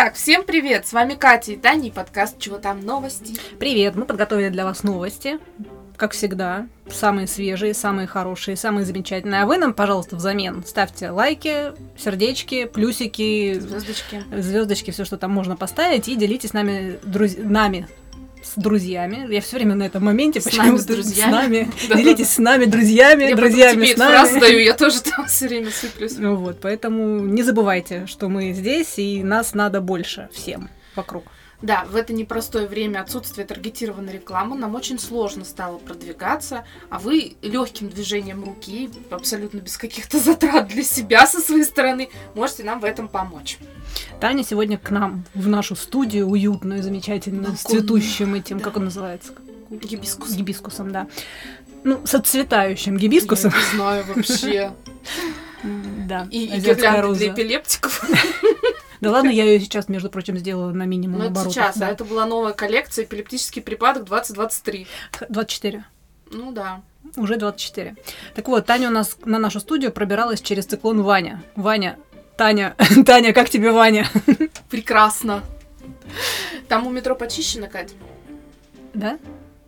Итак, всем привет! С вами Катя и Таня и подкаст «Чего там новости?». Привет! Мы подготовили для вас новости, как всегда, самые свежие, самые хорошие, самые замечательные. А вы нам, пожалуйста, взамен ставьте лайки, сердечки, плюсики, Звездочки. звездочки, все, что там можно поставить, и делитесь нами, друз... нами с друзьями. Я все время на этом моменте С нами, с друзьями. С нами. Да-да-да. Делитесь с нами, друзьями, Я друзьями тебе с нами. даю, я тоже там все время сыплюсь. Ну вот, поэтому не забывайте, что мы здесь, и нас надо больше всем вокруг. Да, в это непростое время отсутствия таргетированной рекламы нам очень сложно стало продвигаться, а вы легким движением руки, абсолютно без каких-то затрат для себя со своей стороны, можете нам в этом помочь. Таня сегодня к нам в нашу студию уютную, замечательную, с Балконную, цветущим этим, да. как он называется? Гибискус. Гибискусом, да. Ну, с отцветающим гибискусом. Я не знаю вообще. Да, И, гирлянды для эпилептиков. Да ладно, я ее сейчас, между прочим, сделаю на минимум Ну, это оборотов. сейчас, а да. это была новая коллекция «Эпилептический припадок 2023». 24. Ну да. Уже 24. Так вот, Таня у нас на нашу студию пробиралась через циклон Ваня. Ваня, Таня, Таня, как тебе Ваня? Прекрасно. Там у метро почищено, Кать? Да?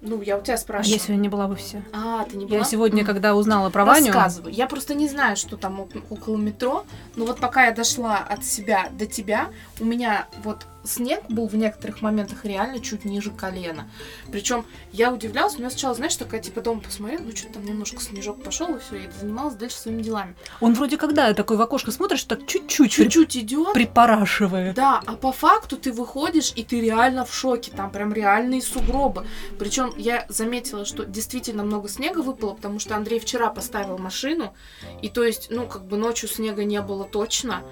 Ну, я у тебя спрашиваю. я сегодня не была в офисе. А, ты не была? Я сегодня, когда узнала про Ваню... Рассказывай. Я просто не знаю, что там ок- около метро, но вот пока я дошла от себя до тебя, у меня вот снег был в некоторых моментах реально чуть ниже колена. Причем я удивлялась, у меня сначала, знаешь, такая типа дома посмотрела, ну что-то там немножко снежок пошел, и все, я занималась дальше своими делами. Он вроде когда такой в окошко смотришь, так чуть-чуть Чуть-чуть идет. припорашивает. Да, а по факту ты выходишь, и ты реально в шоке, там прям реальные сугробы. Причем я заметила, что действительно много снега выпало, потому что Андрей вчера поставил машину, и то есть, ну, как бы ночью снега не было точно.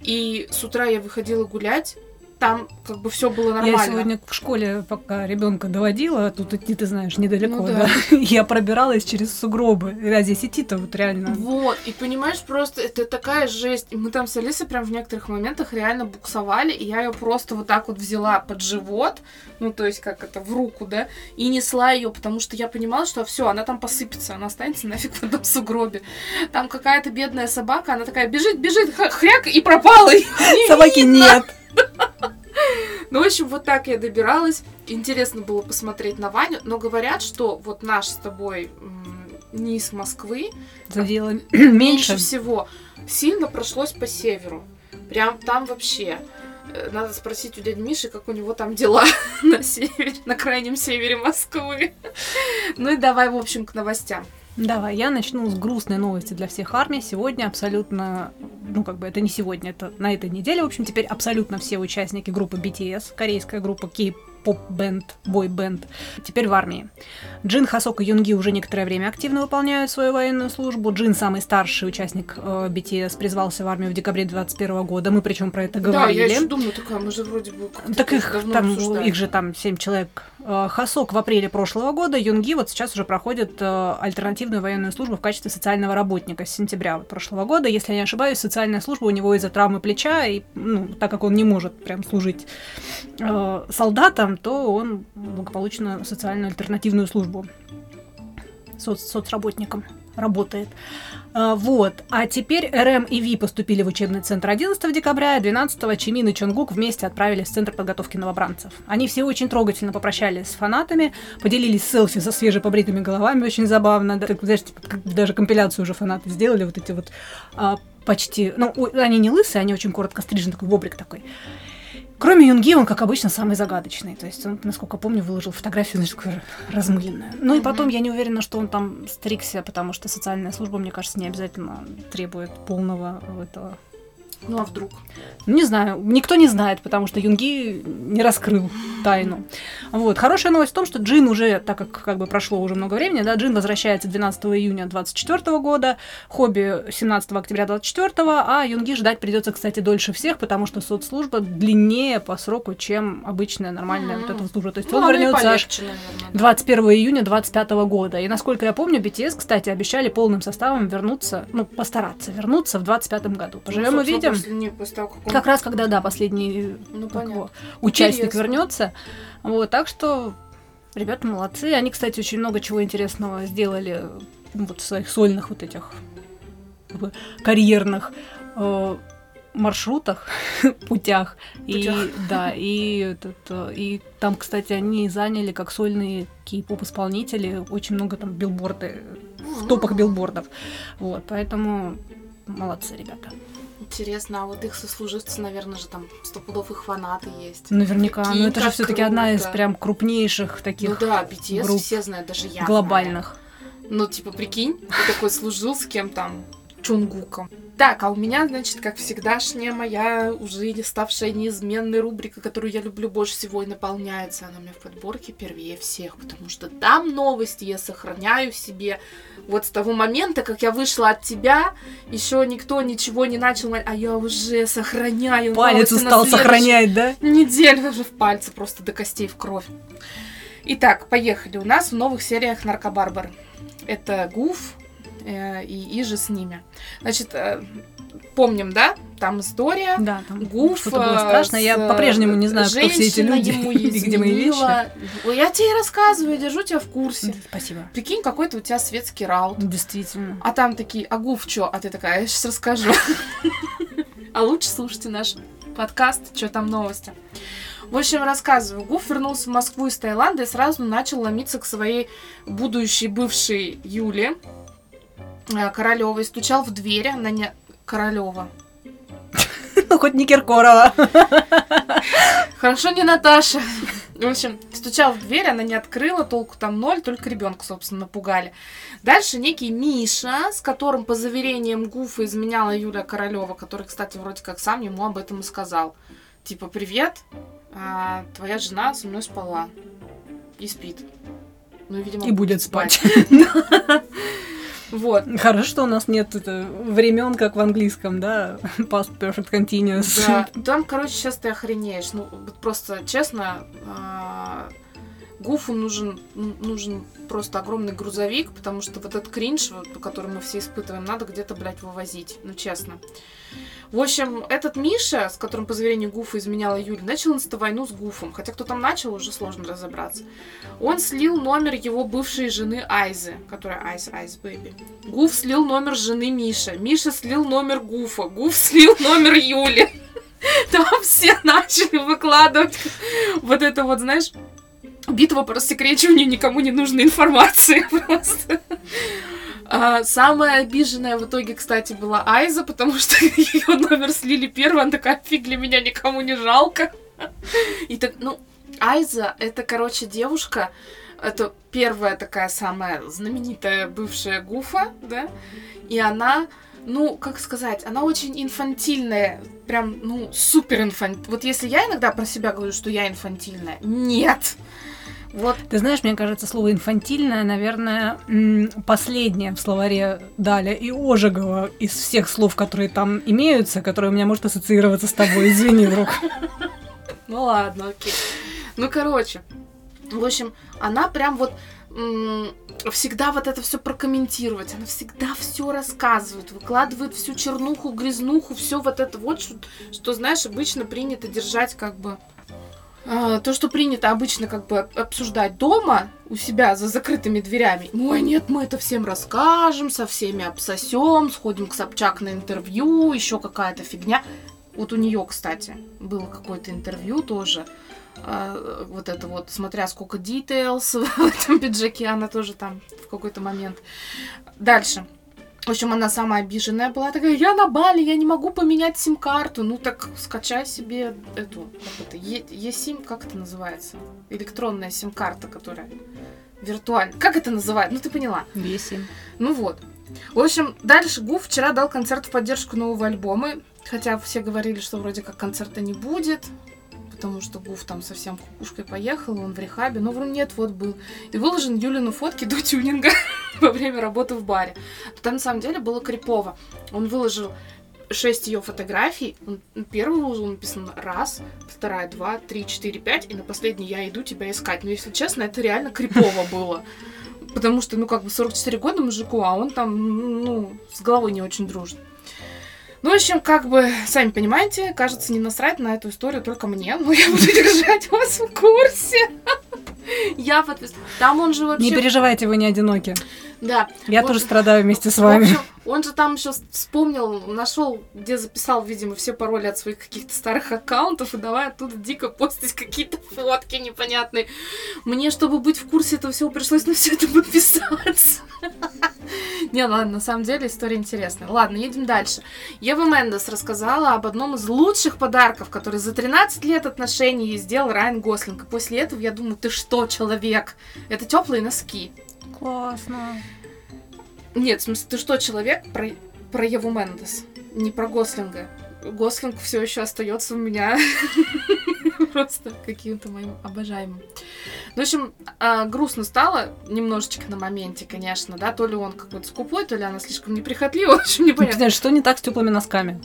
И с утра я выходила гулять, там как бы все было нормально. Я сегодня в школе, пока ребенка доводила, тут идти, ты знаешь, недалеко, Ну да. да. Я пробиралась через сугробы. А здесь идти-то вот реально. Вот, и понимаешь, просто это такая жесть. И мы там с Алисой прям в некоторых моментах реально буксовали, и я ее просто вот так вот взяла под живот, ну, то есть как это, в руку, да, и несла ее, потому что я понимала, что все, она там посыпется, она останется нафиг в этом сугробе. Там какая-то бедная собака, она такая бежит, бежит, хряк, и пропала. Собаки нет. Ну, в общем, вот так я добиралась. Интересно было посмотреть на Ваню, но говорят, что вот наш с тобой м, низ Москвы Задела меньше меньше. всего сильно прошлось по северу. Прям там вообще. Э, Надо спросить у дяди Миши, как у него там дела на севере, на крайнем севере Москвы. Ну и давай, в общем, к новостям. Давай, я начну с грустной новости для всех армий. Сегодня абсолютно, ну как бы это не сегодня, это на этой неделе, в общем, теперь абсолютно все участники группы BTS, корейская группа K-pop бенд, бой бенд, теперь в армии. Джин, Хасок и Юнги уже некоторое время активно выполняют свою военную службу. Джин, самый старший участник э, BTS, призвался в армию в декабре 2021 года. Мы причем про это Да, говорили. я еще думаю, такая, мы же вроде бы Так их там, обсуждали. их же там 7 человек. Э, Хасок в апреле прошлого года, Юнги вот сейчас уже проходит э, альтернативную военную службу в качестве социального работника с сентября вот прошлого года. Если я не ошибаюсь, социальная служба у него из-за травмы плеча, и ну, так как он не может прям служить э, солдатом, то он благополучно социальную альтернативную службу соц- соцработником работает. А, Вот. А теперь РМ и Ви поступили в учебный центр 11 декабря, а 12 Чимин и Чонгук вместе отправились в центр подготовки новобранцев. Они все очень трогательно попрощались с фанатами, поделились селфи со свежепобритыми головами, очень забавно. Так, знаешь, типа, даже компиляцию уже фанаты сделали, вот эти вот а, почти... Ну, они не лысые, они очень коротко стрижены, такой бобрик такой. Кроме Юнги, он, как обычно, самый загадочный. То есть он, насколько помню, выложил фотографию, значит, такую размыленную. Ну и потом я не уверена, что он там стригся, потому что социальная служба, мне кажется, не обязательно требует полного этого. Ну а вдруг? Не знаю, никто не знает, потому что Юнги не раскрыл тайну. Вот. Хорошая новость в том, что Джин уже, так как как бы прошло уже много времени, да, Джин возвращается 12 июня 24 года, Хобби 17 октября 24, а Юнги ждать придется, кстати, дольше всех, потому что соцслужба длиннее по сроку, чем обычная нормальная вот Мгм. эта служба. То есть Ну, он вернется аж полегче, наверное, да. 21 июня 25 года. И насколько я помню, BTS, кстати, обещали полным составом вернуться, ну, постараться вернуться в 25 году. Поживем Ну, увидим. Собственно, После, не, после того, как он... Как раз когда, да, последний Ну, как понятно. его, участник Интересно. вернется. Вот, так что ребята молодцы. Они, кстати, очень много чего интересного сделали ну, вот в своих сольных вот этих как бы, карьерных э, маршрутах, путях. И да, и, этот, э, и там, кстати, они заняли как сольные кей-поп исполнители очень много там билборды, в топах билбордов. Вот, поэтому молодцы, ребята. Интересно, а вот их сослуживцы, наверное, же там стопудов их фанаты есть. Наверняка, Прикинь, но это же все-таки одна из прям крупнейших таких. Ну да, BTS групп все знают, даже я. Глобальных. Знаю. Ну, типа, прикинь, ты такой служил с кем там, Чунгуком. Так, а у меня, значит, как всегдашняя моя уже ставшая неизменной рубрика, которую я люблю больше всего и наполняется. Она у меня в подборке первее всех, потому что там новости я сохраняю в себе. Вот с того момента, как я вышла от тебя, еще никто ничего не начал, а я уже сохраняю Палец устал сохранять, да? Неделю уже в пальце, просто до костей в кровь. Итак, поехали. У нас в новых сериях Наркобарбары. Это Гуф, и, и же с ними. Значит, э, помним, да? Там история. Да, там Гуф. Что-то было страшно. Я по-прежнему не знаю, кто все эти люди ему и где мои вещи. Я тебе рассказываю, держу тебя в курсе. Спасибо. Прикинь, какой-то у тебя светский раут. Действительно. А там такие, а Гуф что? А ты такая, я сейчас расскажу. А лучше слушайте наш подкаст, что там новости. В общем, рассказываю. Гуф вернулся в Москву из Таиланда и сразу начал ломиться к своей будущей бывшей Юле, Э, Королевой, стучал в дверь, она не... Королева. Ну, хоть не Киркорова. Хорошо, не Наташа. В общем, стучал в дверь, она не открыла, толку там ноль, только ребенка, собственно, напугали. Дальше некий Миша, с которым, по заверениям Гуфа, изменяла Юлия Королева, который, кстати, вроде как сам ему об этом и сказал. Типа, привет, а, твоя жена со мной спала и спит. Ну, видимо, и будет спать. Вот. Хорошо, что у нас нет времен, как в английском, да? Past Perfect Continuous. Да. Там, короче, сейчас ты охренеешь. Ну, просто честно, а, Гуфу нужен, нужен просто огромный грузовик, потому что вот этот кринж, который мы все испытываем, надо где-то, блядь, вывозить. Ну, честно. В общем, этот Миша, с которым по заверению Гуфа изменяла Юля, начал инста-войну с Гуфом. Хотя кто там начал, уже сложно разобраться. Он слил номер его бывшей жены Айзы, которая Ice, Ice, baby. Гуф слил номер жены Миша. Миша слил номер Гуфа. Гуф слил номер Юли. Там все начали выкладывать вот это вот, знаешь, битва по рассекречиванию никому не нужной информации просто. А, самая обиженная в итоге, кстати, была Айза, потому что ее номер слили первый, она такая, фиг для меня никому не жалко. И так, ну, Айза, это, короче, девушка, это первая такая самая знаменитая бывшая Гуфа, да, и она, ну, как сказать, она очень инфантильная, прям, ну, супер инфантильная. Вот если я иногда про себя говорю, что я инфантильная, нет, вот. Ты знаешь, мне кажется, слово инфантильное, наверное, последнее в словаре Даля и Ожегова из всех слов, которые там имеются, которые у меня может ассоциироваться с тобой. Извини, друг. Ну ладно, окей. Ну, короче, в общем, она прям вот всегда вот это все прокомментировать. Она всегда все рассказывает, выкладывает всю чернуху, грязнуху, все вот это вот, что, что, знаешь, обычно принято держать как бы то, что принято обычно как бы обсуждать дома у себя за закрытыми дверями. Ой, нет, мы это всем расскажем, со всеми обсосем, сходим к Собчак на интервью, еще какая-то фигня. Вот у нее, кстати, было какое-то интервью тоже. А, вот это вот, смотря сколько details в этом пиджаке, она тоже там в какой-то момент. Дальше. В общем, она самая обиженная была, такая, я на Бали, я не могу поменять сим-карту. Ну так скачай себе эту, как это, e-сим, как это называется? Электронная сим-карта, которая виртуальная. Как это называют? Ну ты поняла. E-сим. Ну вот. В общем, дальше Гуф вчера дал концерт в поддержку нового альбома. Хотя все говорили, что вроде как концерта не будет потому что Гуф там совсем кукушкой поехал, он в рехабе, но вроде нет, вот был. И выложен Юлину фотки до тюнинга во время работы в баре. Там на самом деле было крипово. Он выложил шесть ее фотографий. Он первый выложил написано раз, вторая два, три, четыре, пять, и на последний я иду тебя искать. Но если честно, это реально крипово было. Потому что, ну, как бы 44 года мужику, а он там, ну, с головой не очень дружит. Ну, в общем, как бы, сами понимаете, кажется, не насрать на эту историю только мне, но я буду держать вас в курсе. Я подписана. Там он же вообще... Не переживайте, вы не одиноки. Да. Я Вот. тоже страдаю вместе с В вами. общем, он же там еще вспомнил, нашел, где записал, видимо, все пароли от своих каких-то старых аккаунтов, и давай оттуда дико постить какие-то фотки непонятные. Мне, чтобы быть в курсе этого всего, пришлось на все это подписаться. Не, ладно, на самом деле история интересная. Ладно, едем дальше. Ева Мендес рассказала об одном из лучших подарков, который за 13 лет отношений ей сделал Райан Гослинг. И после этого я думаю, ты что, человек? Это теплые носки. Классно. Нет, в смысле, ты что, человек про, про Еву Мендес, не про Гослинга. Гослинг все еще остается у меня просто каким-то моим обожаемым. Ну, в общем, а, грустно стало немножечко на моменте, конечно, да, то ли он какой-то скупой, то ли она слишком неприхотлива, в общем, Ну, непонятно. знаешь, что не так с теплыми носками?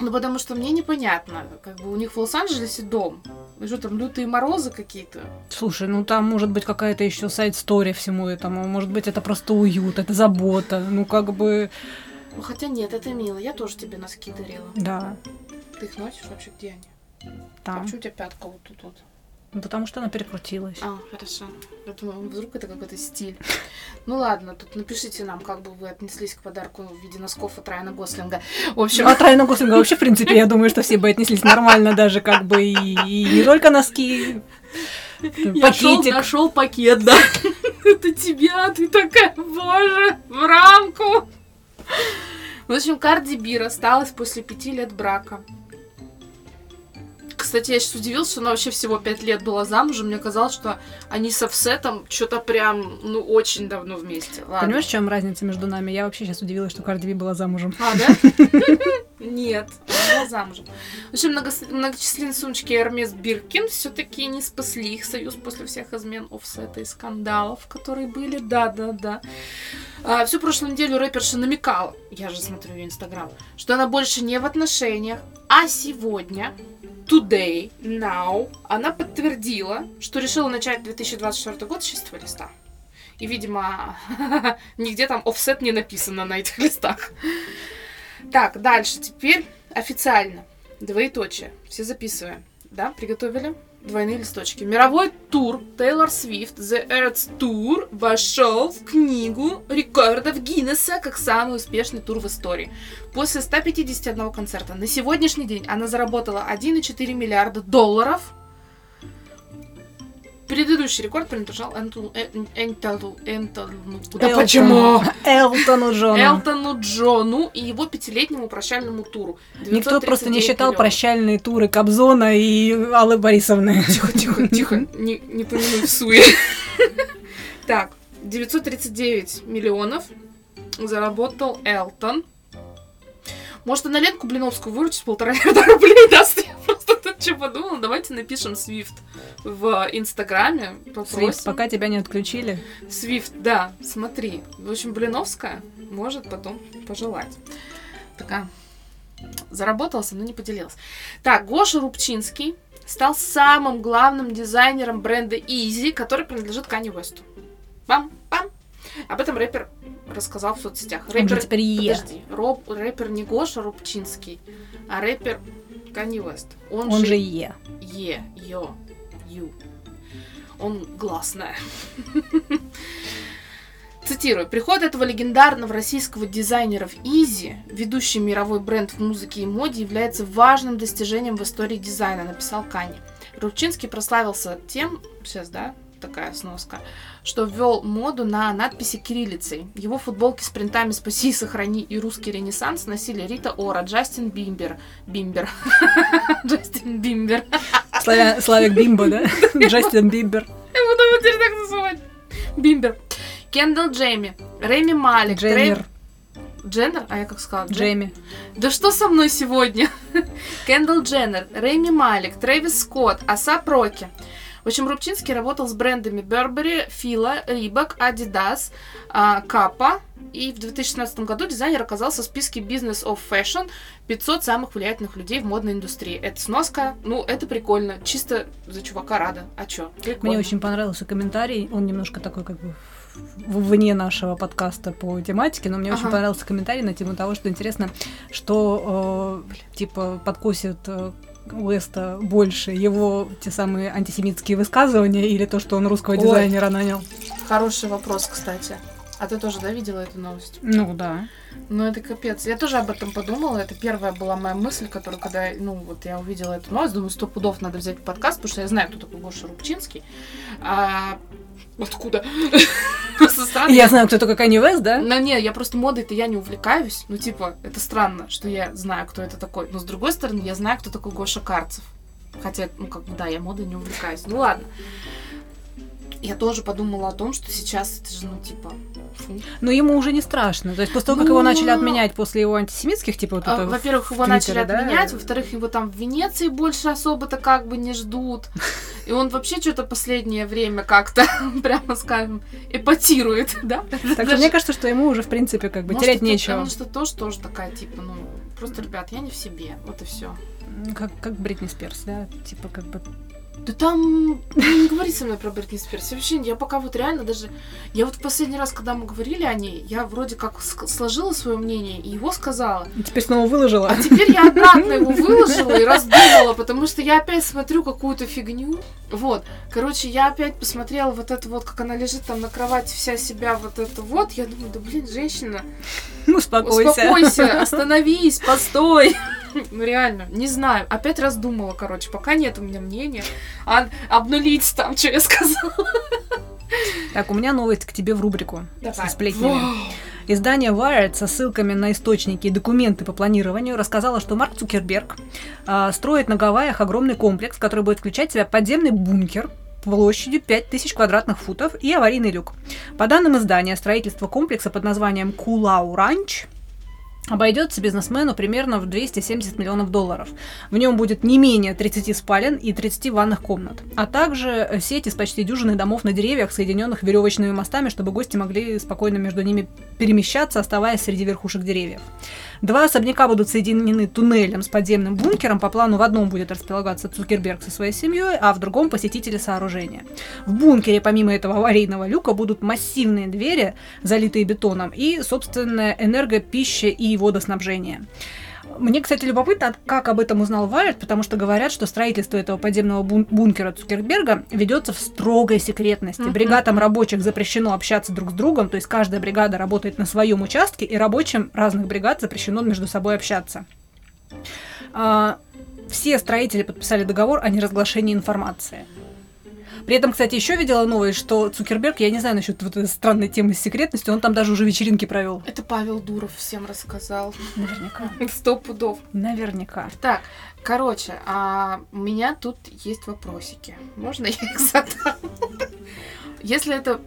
Ну, потому что мне непонятно, как бы у них в Лос-Анджелесе дом, и что там, лютые морозы какие-то? Слушай, ну там может быть какая-то еще сайт-стори всему этому. Может быть, это просто уют, это забота. Ну, как бы, Ну, хотя нет, это мило, я тоже тебе носки дарила. да, Ты их носишь вообще, где они? А там. почему у тебя пятка вот тут вот? Ну, потому что она перекрутилась. А, хорошо. Я думаю, вдруг это какой-то стиль. Ну ладно, тут напишите нам, как бы вы отнеслись к подарку в виде носков от Райана Гослинга. В общем, Ну, от Райана Гослинга вообще, в принципе, я думаю, что все бы отнеслись нормально, даже как бы и, и не только носки, пакетик. нашел пакет, да. Это тебя, ты такая, боже, в рамку. В общем, Карди Би рассталась после пяти лет брака. Кстати, я сейчас удивилась, что она вообще всего пять лет была замужем. Мне казалось, что они с Офсетом что-то прям, ну, очень давно вместе. Ладно. Понимаешь, в чем разница между нами? Я вообще сейчас удивилась, что Карди Би была замужем. А, да? Нет, она была замужем. В общем, многочисленные сумочки Hermes Биркин все-таки не спасли их союз после всех измен офсета и скандалов, которые были. Да, да, да. А, всю прошлую неделю рэперша намекала, я же смотрю ее инстаграм, что она больше не в отношениях, а сегодня, today, now, она подтвердила, что решила начать 2024 год с чистого листа. И, видимо, нигде там офсет не написано на этих листах. Так, дальше. Теперь официально. Двоеточие. Все записываем. Да, приготовили? Двойные листочки. Мировой тур Тейлор Свифт The Earth Tour вошел в книгу рекордов Гиннесса как самый успешный тур в истории. После 151 концерта на сегодняшний день она заработала 1,4 миллиарда долларов. Предыдущий рекорд принадлежал Энту- Эн- Энтелу- Энтелу- куда- Элтону. почему? Элтону Джону. Элтону Джону и его пятилетнему прощальному туру. Никто просто не 939 считал миллионов. прощальные туры Кобзона и Аллы Борисовны. Тихо, тихо, тихо, не, не помянуй в суе. Так, 939 миллионов заработал Элтон. Может, и на Ленку Блиновскую выручить полтора миллиарда рублей даст? Что подумала. Давайте напишем Свифт в Инстаграме. Свифт, пока тебя не отключили. Свифт, да, смотри. В общем, Блиновская может потом пожелать. Такая заработала, со мной не поделилась. Так, Гоша Рубчинский стал самым главным дизайнером бренда Easy, который принадлежит Кани Весту. Пам-пам. Об этом рэпер рассказал в соцсетях. Он же Рэпер, теперь Е. подожди, Роб- рэпер не Гоша Рубчинский, а рэпер Кани Вест. Он, Он же же Е. Е, Йо, Ю. Он гласная. Цитирую. Приход этого легендарного российского дизайнера в Yeezy, ведущий мировой бренд в музыке и моде, является важным достижением в истории дизайна, написал Кани. Рубчинский прославился тем, сейчас, да, такая сноска, что ввел моду на надписи кириллицей. Его футболки с принтами «Спаси и сохрани» и «Русский ренессанс» носили Рита Ора, Джастин Бимбер. Бимбер. Джастин Бимбер. Славик Бимбо, да? Джастин Бимбер. Я буду теперь так называть. Бимбер. Кендалл Джейми. Рэми Малик. Дженнер. Трей- Дженнер? А я как сказала? Джей- Джейми. Да что со мной сегодня? Кендалл Дженнер, Рэми Малик, Трэвис Скотт, A$AP Rocky. В общем, Рубчинский работал с брендами Burberry, Fila, Reebok, Adidas, а, Kappa. И в 2016 году дизайнер оказался в списке Business of Fashion 500 самых влиятельных людей в модной индустрии. Это сноска, ну, это прикольно. Чисто за чувака рада. А чё? Прикольно. Мне очень понравился комментарий. Он немножко такой, как бы вне нашего подкаста по тематике, но мне очень Ага. понравился комментарий на тему того, что интересно, что э, типа подкосит э, Уэста больше? Его те самые антисемитские высказывания или то, что он русского Ой. дизайнера нанял? Хороший вопрос, кстати. А ты тоже, да, видела эту новость? Ну да. Ну, это капец. Я тоже об этом подумала. Это первая была моя мысль, которая, когда, ну, вот я увидела эту новость, думаю, сто пудов надо взять подкаст, потому что я знаю, кто такой Гоша Рубчинский. А... Откуда? Просто странно. Я знаю, кто такой Канни Вест, да? Ну, не, я просто модой-то я не увлекаюсь. Ну, типа, это странно, что я знаю, кто это такой. Но, с другой стороны, я знаю, кто такой Гоша Карцев. Хотя, ну, как бы, да, я модой не увлекаюсь. Ну, ладно. Я тоже подумала о том, что сейчас это же, ну, типа... Но ему уже не страшно. То есть после того, как его Ну, начали отменять после его антисемитских, типа вот А, это... Во-первых, его в начали Твиттере, да? отменять, во-вторых, его там в Венеции больше особо-то как бы не ждут. И он вообще что-то последнее время как-то, прямо скажем, эпатирует, да? Так что мне кажется, что ему уже, в принципе, как бы Может, терять это- нечего. Может, это тоже, тоже такая, типа, ну, просто, ребят, я не в себе, вот и все. Ну, Как, как Бритни Спирс, да? Типа как бы... Да там ну, не говори со мной про Бритни Спирс. Я Вообще, я пока вот реально даже... Я вот в последний раз, когда мы говорили о ней, я вроде как сложила свое мнение и его сказала. И теперь снова выложила. А теперь я обратно его выложила и раздумала, потому что я опять смотрю какую-то фигню. Вот. Короче, я опять посмотрела вот это вот, как она лежит там на кровати, вся себя вот это вот. Я думаю, да блин, женщина, Успокойся. успокойся, остановись, постой. Ну реально, не знаю. Опять раздумала, короче, пока нет у меня мнения. А обнулить там, что я сказала. Так, у меня новость к тебе в рубрику со сплетнями. Вау. Издание Wired со ссылками на источники и документы по планированию рассказало, что Марк Цукерберг а, строит на Гавайях огромный комплекс, который будет включать в себя подземный бункер площадью 5000 квадратных футов и аварийный люк. По данным издания, строительство комплекса под названием Кулау Ранч обойдется бизнесмену примерно в 270 миллионов долларов. В нем будет не менее 30 спален и 30 ванных комнат, а также э, сеть из почти дюжины домов на деревьях, соединенных веревочными мостами, чтобы гости могли спокойно между ними перемещаться, оставаясь среди верхушек деревьев. Два особняка будут соединены туннелем с подземным бункером. По плану в одном будет располагаться Цукерберг со своей семьей, а в другом посетители сооружения. В бункере, помимо этого аварийного люка, будут массивные двери, залитые бетоном, и собственная энерго, пища и водоснабжение. Мне, кстати, любопытно, как об этом узнал Вайерт, потому что говорят, что строительство этого подземного бун- бункера Цукерберга ведется в строгой секретности. Мгм. Бригадам рабочих запрещено общаться друг с другом, то есть каждая бригада работает на своем участке, и рабочим разных бригад запрещено между собой общаться. А, все строители подписали договор о неразглашении информации. При этом, кстати, еще видела новость, что Цукерберг, я не знаю насчет вот этой странной темы с секретностью, он там даже уже вечеринки провел. Это Павел Дуров всем рассказал. Наверняка. Сто пудов. Наверняка. Так, короче, а у меня тут есть вопросики. Можно я их задам? Если это,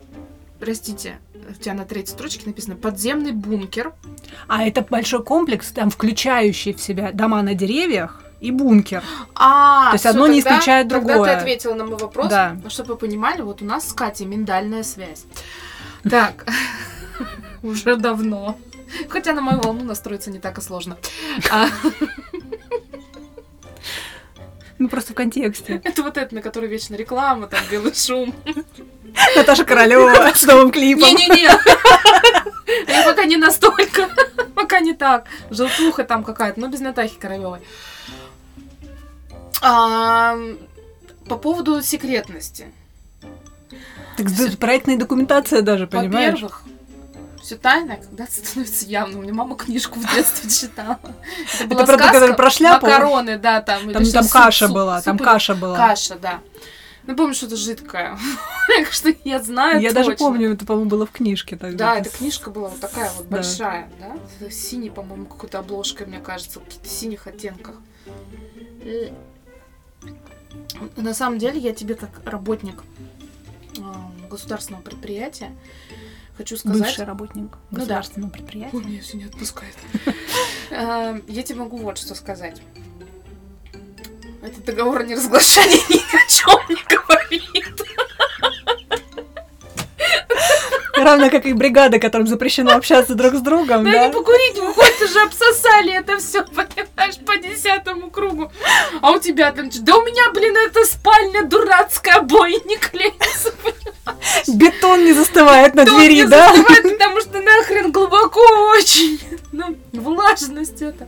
простите, у тебя на третьей строчке написано подземный бункер. А это большой комплекс, там включающий в себя дома на деревьях и бункер. А, То есть одно не тогда- исключает Тогда другое. ты ответила на мой вопрос. Да. Чтобы вы понимали, вот у нас с Катей миндальная связь. Так, уже давно. Хотя на мою волну настроиться не так и сложно. А, Ну просто в контексте. Это вот это, на которой вечно реклама, там белый шум. Наташа Королева с новым клипом. Не-не-не. Я пока не настолько. Пока не так. Желтуха там какая-то, но без Натахи Королевой. А, По поводу секретности. Так да, проектная документация даже, понимаешь? Во-первых, все тайное, когда это становится явным. У меня мама книжку в детстве читала. Это была про ту, сказка которая про шляпу? Макароны, да, там. Там, что, там суп, каша суп, была, там суп каша была. Каша, да. Ну, помню, что-то жидкое. Так что я знаю Я даже помню, это, по-моему, было в книжке тогда. Да, эта книжка была вот такая вот Да. большая, да? С синей, по-моему, какой-то обложкой, мне кажется, в каких-то синих оттенках. На самом деле, я тебе как работник а, государственного предприятия хочу сказать... Бывший работник Ну да. государственного предприятия. Ой, меня все не отпускает. А, Я тебе могу вот что сказать. Этот договор о неразглашении ни о чем не говорит. Равно как и бригады, которым запрещено общаться друг с другом, Да, да? не покурить, выходит, уже обсосали это все, понимаешь, по десятому кругу. А у тебя там что? Да у меня, блин, эта спальня дурацкая, обои не клеятся. Бетон не застывает на Дом двери, не да? застывает, Потому что нахрен глубоко очень. Ну, влажность это.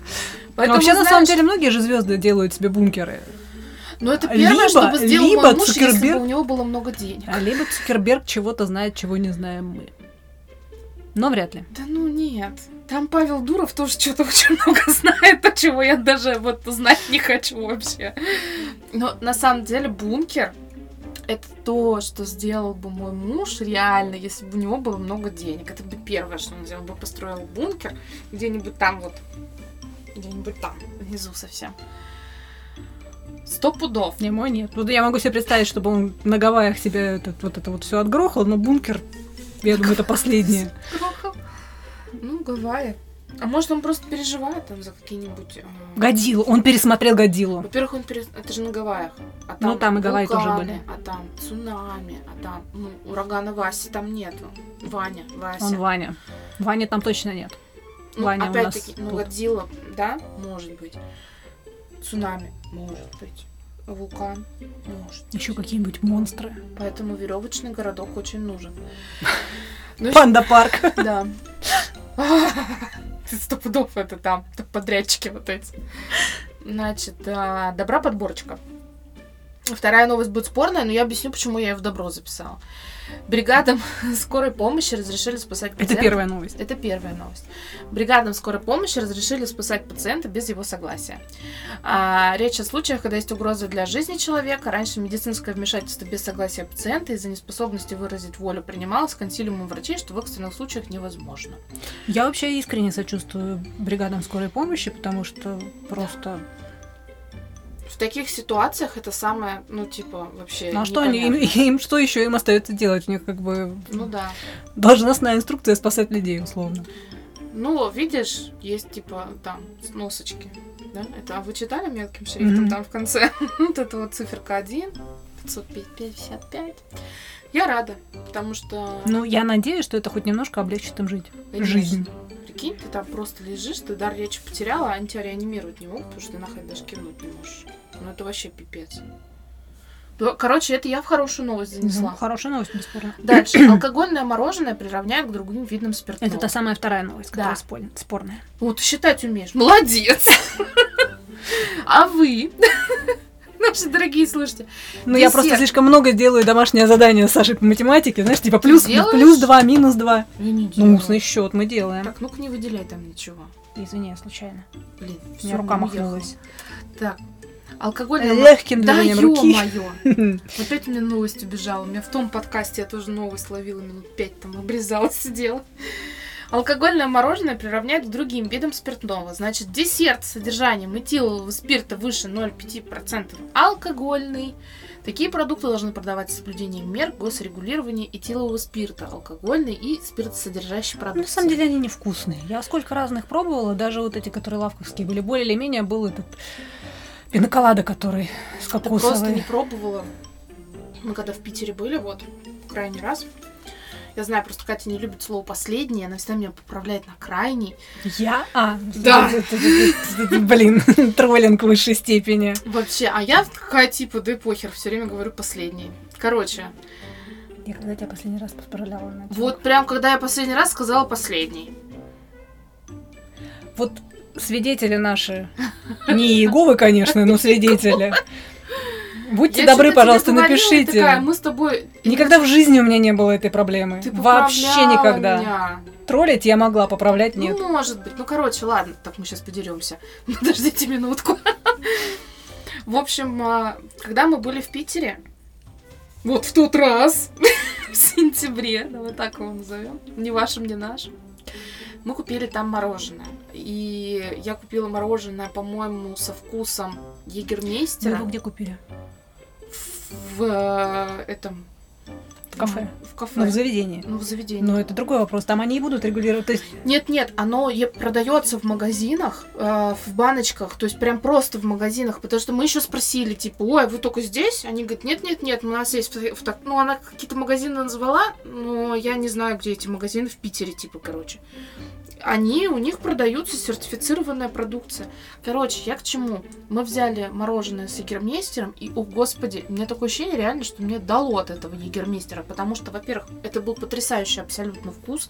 Поэтому, Вообще, на знаешь, самом деле, многие же звезды делают себе бункеры. Ну, это первое, либо- что бы сделал либо мой муж, если Цукерберг- бы у него было много денег. А либо Цукерберг чего-то знает, чего не знаем мы. Но вряд ли. Да ну нет. Там Павел Дуров тоже что-то очень много знает, то, чего я даже вот знать не хочу вообще. Но на самом деле бункер это то, что сделал бы мой муж реально, если бы у него было много денег. Это бы первое, что он сделал, бы построил бункер где-нибудь там вот, где-нибудь там, внизу совсем. Сто пудов. Не мой нет. Вот я могу себе представить, чтобы он на Гавайях себе этот, вот это вот все отгрохал, но бункер, я думаю, это последнее. Грохал. Ну, Гавайи. А может, он просто переживает там за какие-нибудь... э, Годилу. Он пересмотрел Годилу. Во-первых, он перес... это же на Гавайях. А Ну, там и Гавайи тоже вулканы, были. А там цунами, а там ну, урагана Васи там нету. Ваня, Вася. Он Ваня. Вани там точно нет. ну, Ваня опять-таки, ну, тут. Годзилла, да, может быть. Цунами, может быть. Вулкан, может. Еще какие-нибудь монстры. Поэтому веревочный городок очень нужен. Ну, Панда парк. Да. Ты сто пудов это там, подрядчики вот эти. Значит, а, добра подборочка. Вторая новость будет спорная, но я объясню, почему я ее в добро записала. Бригадам скорой помощи разрешили спасать Это пациента. первая новость. Это первая новость. Бригадам скорой помощи разрешили спасать пациента без его согласия. А, речь о случаях, когда есть угроза для жизни человека. Раньше медицинское вмешательство без согласия пациента из-за неспособности выразить волю принималось консилиумом врачей, что в экстренных случаях невозможно. Я вообще искренне сочувствую бригадам скорой помощи, потому что просто... В таких ситуациях это самое, ну, типа, вообще Ну а что они, им, им что еще им остается делать? У них как бы Ну да. должностная инструкция спасать людей, условно. Ну, видишь, есть, типа, там, сносочки. Да? Это, а вы читали мелким шрифтом Мгм. там в конце? вот это вот циферка 1, 555. Я рада, потому что... Ну, я надеюсь, что это хоть немножко облегчит им жить. конечно, жизнь. Прикинь, ты там просто лежишь, ты дар речи потеряла, а они тебя реанимировать не могут, потому что ты нахрен даже кивнуть не можешь. Ну, это вообще пипец. Ну, Короче, это я в хорошую новость занесла. Ну, хорошая новость, бесспорно. Дальше. Алкогольное мороженое приравняют к другим видам спиртного. Это та самая вторая новость, которая Да. спор- спорная. Вот, считать умеешь. Молодец. А вы, наши дорогие слушатели, Ну, я просто слишком много делаю домашнее задание с Сашей по математике. Знаешь, типа плюс, плюс 2, минус 2. я не Ну, делаю. устный счет мы делаем. Так, ну-ка не выделяй там ничего. Извини, я случайно. Блин, У меня рука не махнулась. Так, алкогольное... Легким Да движением руки. ё-моё. Опять у меня новость убежала. У меня в том подкасте я тоже новость ловила минут пять, там обрезала, сидела. Алкогольное мороженое приравняют к другим видам спиртного. Значит, десерт с содержанием этилового спирта выше 0,5% алкогольный. Такие продукты должны продаваться с соблюдением мер госрегулирования этилового спирта, алкогольный и спиртосодержащий Ну, продукт. на самом деле они невкусные. Я сколько разных пробовала, даже вот эти, которые лавковские были, более или менее был этот пиноколада, который с Ты просто кокосовой. не пробовала. Мы когда в Питере были, вот, крайний раз. Я знаю, просто Катя не любит слово «последний», она всегда меня поправляет на «крайний». Я? А, Да. Блин, троллинг высшей степени. Вообще, а я такая типа, да и похер, все время говорю «последний». Короче, Я когда тебя последний раз поправляла вот прям когда я последний раз сказала «последний». Вот свидетели наши, не Иеговы, конечно, но свидетели. Будьте Я добры, пожалуйста, говорила, напишите. такая, мы с тобой... Никогда в жизни у меня не было этой проблемы. Ты Вообще никогда. меня. Троллить я могла, поправлять нет. Ну, может быть. Ну, короче, ладно. Так, мы сейчас подеремся. Подождите минутку. В общем, а, когда мы были в Питере, вот в тот раз, в сентябре, давай так его назовем, не вашим, не нашим, мы купили там мороженое. И я купила мороженое, по-моему, со вкусом Вы егермейстера его где купили? в э, этом... В кафе. В кафе. Ну, в заведении. Ну, в заведении. Но это другой вопрос. Там они и будут регулировать. То есть, Нет, нет, оно продается в магазинах, э, в баночках, то есть прям просто в магазинах, потому что мы еще спросили, типа, ой, вы только здесь? Они говорят, нет, нет, нет, у нас есть, в, в так- ну она какие-то магазины назвала, но я не знаю, где эти магазины в Питере, типа, короче. Они, у них продаются сертифицированная продукция. Короче, я к чему? Мы взяли мороженое с егермейстером, и, о господи, у меня такое ощущение реально, что мне дало от этого егермейстера. Фермеры, потому что, во-первых, это был потрясающий абсолютно вкус.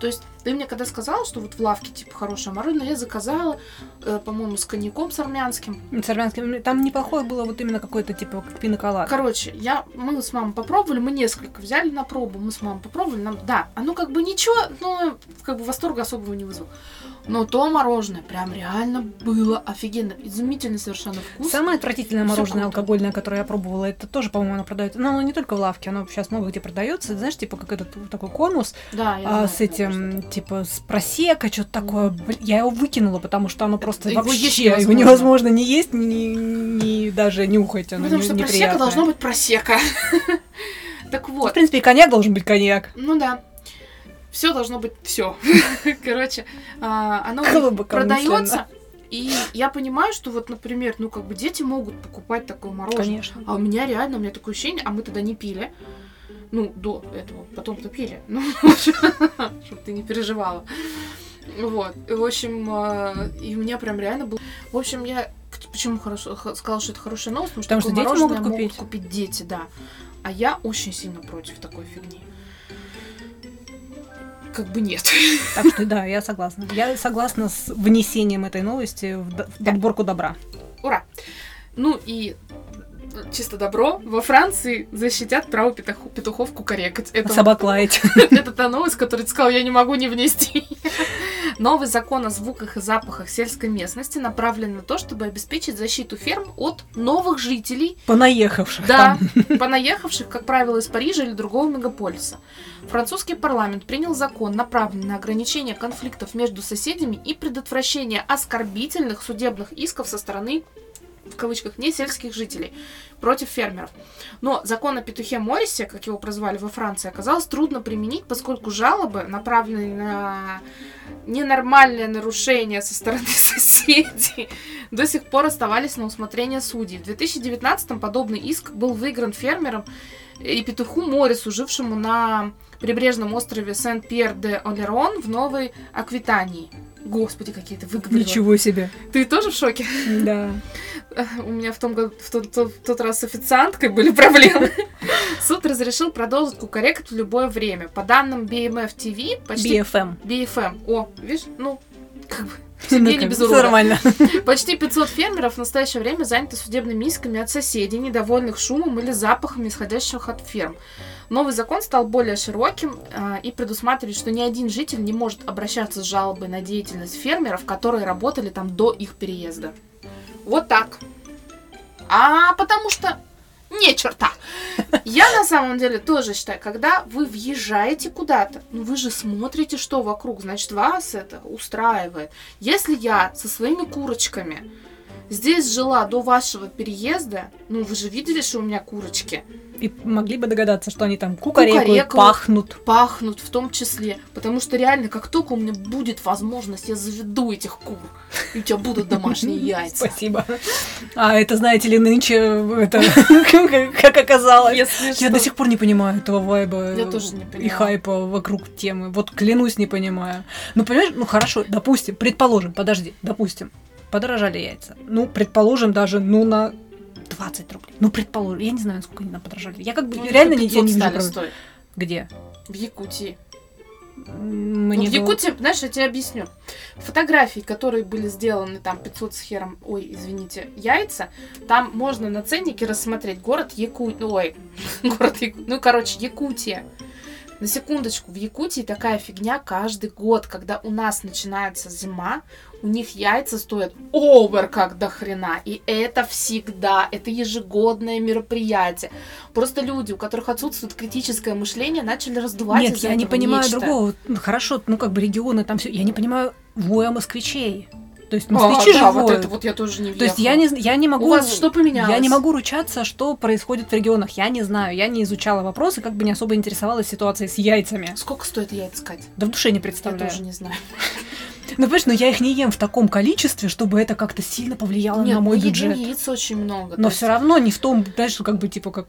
То есть ты мне когда сказала, что вот в лавке типа хорошее мороженое, я заказала, э, по-моему, с коньяком с армянским. С армянским. Там неплохое было вот именно какой-то типа пиноколад. Короче, я, мы с мамой попробовали, мы несколько взяли на пробу, мы с мамой попробовали, нам, да, оно как бы ничего, но как бы восторга особого не вызвало. Но то мороженое прям реально было офигенно, изумительно совершенно вкус. Самое отвратительное Всё мороженое круто. алкогольное, которое я пробовала, это тоже, по-моему, оно продается. Но оно не только в лавке, оно сейчас много где продается. Знаешь, типа как этот такой конус Да, я а, знаю, с этим, типа, с просека, что-то такое. Блин, Я его выкинула, потому что оно просто Его вообще есть его невозможно. не есть, ни, ни даже нюхать. Оно Потому не- что просека неприятное. должно быть просека. Так Ну, вот, В принципе, и коньяк должен быть коньяк. ну да. Все должно быть все. Короче, а, оно продается. И я понимаю, что вот, например, ну как бы дети могут покупать такое мороженое. Конечно. А у меня реально, у меня такое ощущение, а мы тогда не пили. Ну, до этого. Потом-то пили. Ну, чтобы ты не переживала. Вот. И, в общем, э, и у меня прям реально был... В общем, я почему хорошо сказала, что это хорошая новость, Потому что такое дети могут купить. купить дети, да. А я очень сильно против такой фигни. Как бы нет. Так что да, я согласна. Я согласна с внесением этой новости в д- в Да. подборку добра. Ура! Ну и чисто добро, во Франции защитят право петуху- петухов кукарекать. Это вот Собак лаять. Это та новость, которую ты сказал, я не могу не внести. Новый закон о звуках и запахах сельской местности направлен на то, чтобы обеспечить защиту ферм от новых жителей, Понаехавших да, там. понаехавших, как правило, из Парижа или другого мегаполиса. Французский парламент принял закон, направленный на ограничение конфликтов между соседями и предотвращение оскорбительных судебных исков со стороны в кавычках, не сельских жителей против фермеров. Но закон о петухе Моррисе, как его прозвали во Франции, оказалось трудно применить, поскольку жалобы, направленные на ненормальное нарушение со стороны соседей, до сих пор оставались на усмотрение судей. В 2019 подобный иск был выигран фермером и петуху Моррису, жившему на прибрежном острове Сен-Пьер-де-Олерон в Новой Аквитании. Господи, какие ты выговорила. Ничего себе. Ты тоже в шоке? Да. У меня в, том, году- в тот, тот- тот раз с официанткой были проблемы. Суд разрешил продолжить кукарекать в любое время. По данным BMF TV, почти... BFM. BFM. О, видишь, ну, как бы... Семья не как без бы, урода. Нормально. Почти 500 фермеров в настоящее время заняты судебными исками от соседей, недовольных шумом или запахами, исходящих от ферм. Новый закон стал более широким а, и предусматривает, что ни один житель не может обращаться с жалобой на деятельность фермеров, которые работали там до их переезда. Вот так. А потому что не черта. Я на самом деле тоже считаю, когда вы въезжаете куда-то, ну вы же смотрите, что вокруг, значит, вас это устраивает. Если я со своими курочками здесь жила до вашего переезда, ну вы же видели, что у меня курочки И могли бы догадаться, что они там кукарекают, Кукарекают. пахнут. пахнут в том числе, потому что реально, как только у меня будет возможность, я заведу этих кур, и у тебя будут домашние яйца. Спасибо. А это, знаете ли, нынче это, как оказалось. Я до сих пор не понимаю этого вайба Я тоже не и хайпа вокруг темы. Вот клянусь, не понимаю. Ну, понимаешь, ну хорошо, допустим, предположим, подожди, допустим, подорожали яйца. Ну, предположим, даже, ну, на 20 рублей. Ну, предположим, я не знаю, сколько они нам подорожали. Я как бы Ну, реально по не, я 500 не вижу стоить. Где? В Якутии. М, Ну, Мне в было- Якутии, знаешь, я тебе объясню. Фотографии, которые были сделаны там 500 с хером, ой, извините, яйца, там можно на ценнике рассмотреть город Якутия, ой, город Якутия, ну, короче, Якутия. На секундочку, в Якутии такая фигня каждый год, когда у нас начинается зима, у них яйца стоят овер как до хрена. И это всегда, это ежегодное мероприятие. Просто люди, у которых отсутствует критическое мышление, начали раздувать Нет, я не понимаю нечто. другого. Ну, хорошо, ну как бы регионы там все. Я не понимаю воя москвичей. То есть А, москвичи да, же вот это вот я тоже не То есть я не, я не могу... У вас что поменялось? Я не могу ручаться, что происходит в регионах. Я не знаю. Я не изучала вопросы, как бы не особо интересовалась ситуацией с яйцами. Сколько стоит яйца, Кать? Да в душе не Я представляю. тоже не знаю. Ну, понимаешь, но я их не ем в таком количестве, чтобы это как-то сильно повлияло Нет, на мой мы едим бюджет. яиц очень много. Но все есть- равно не в том, знаешь, что как бы типа как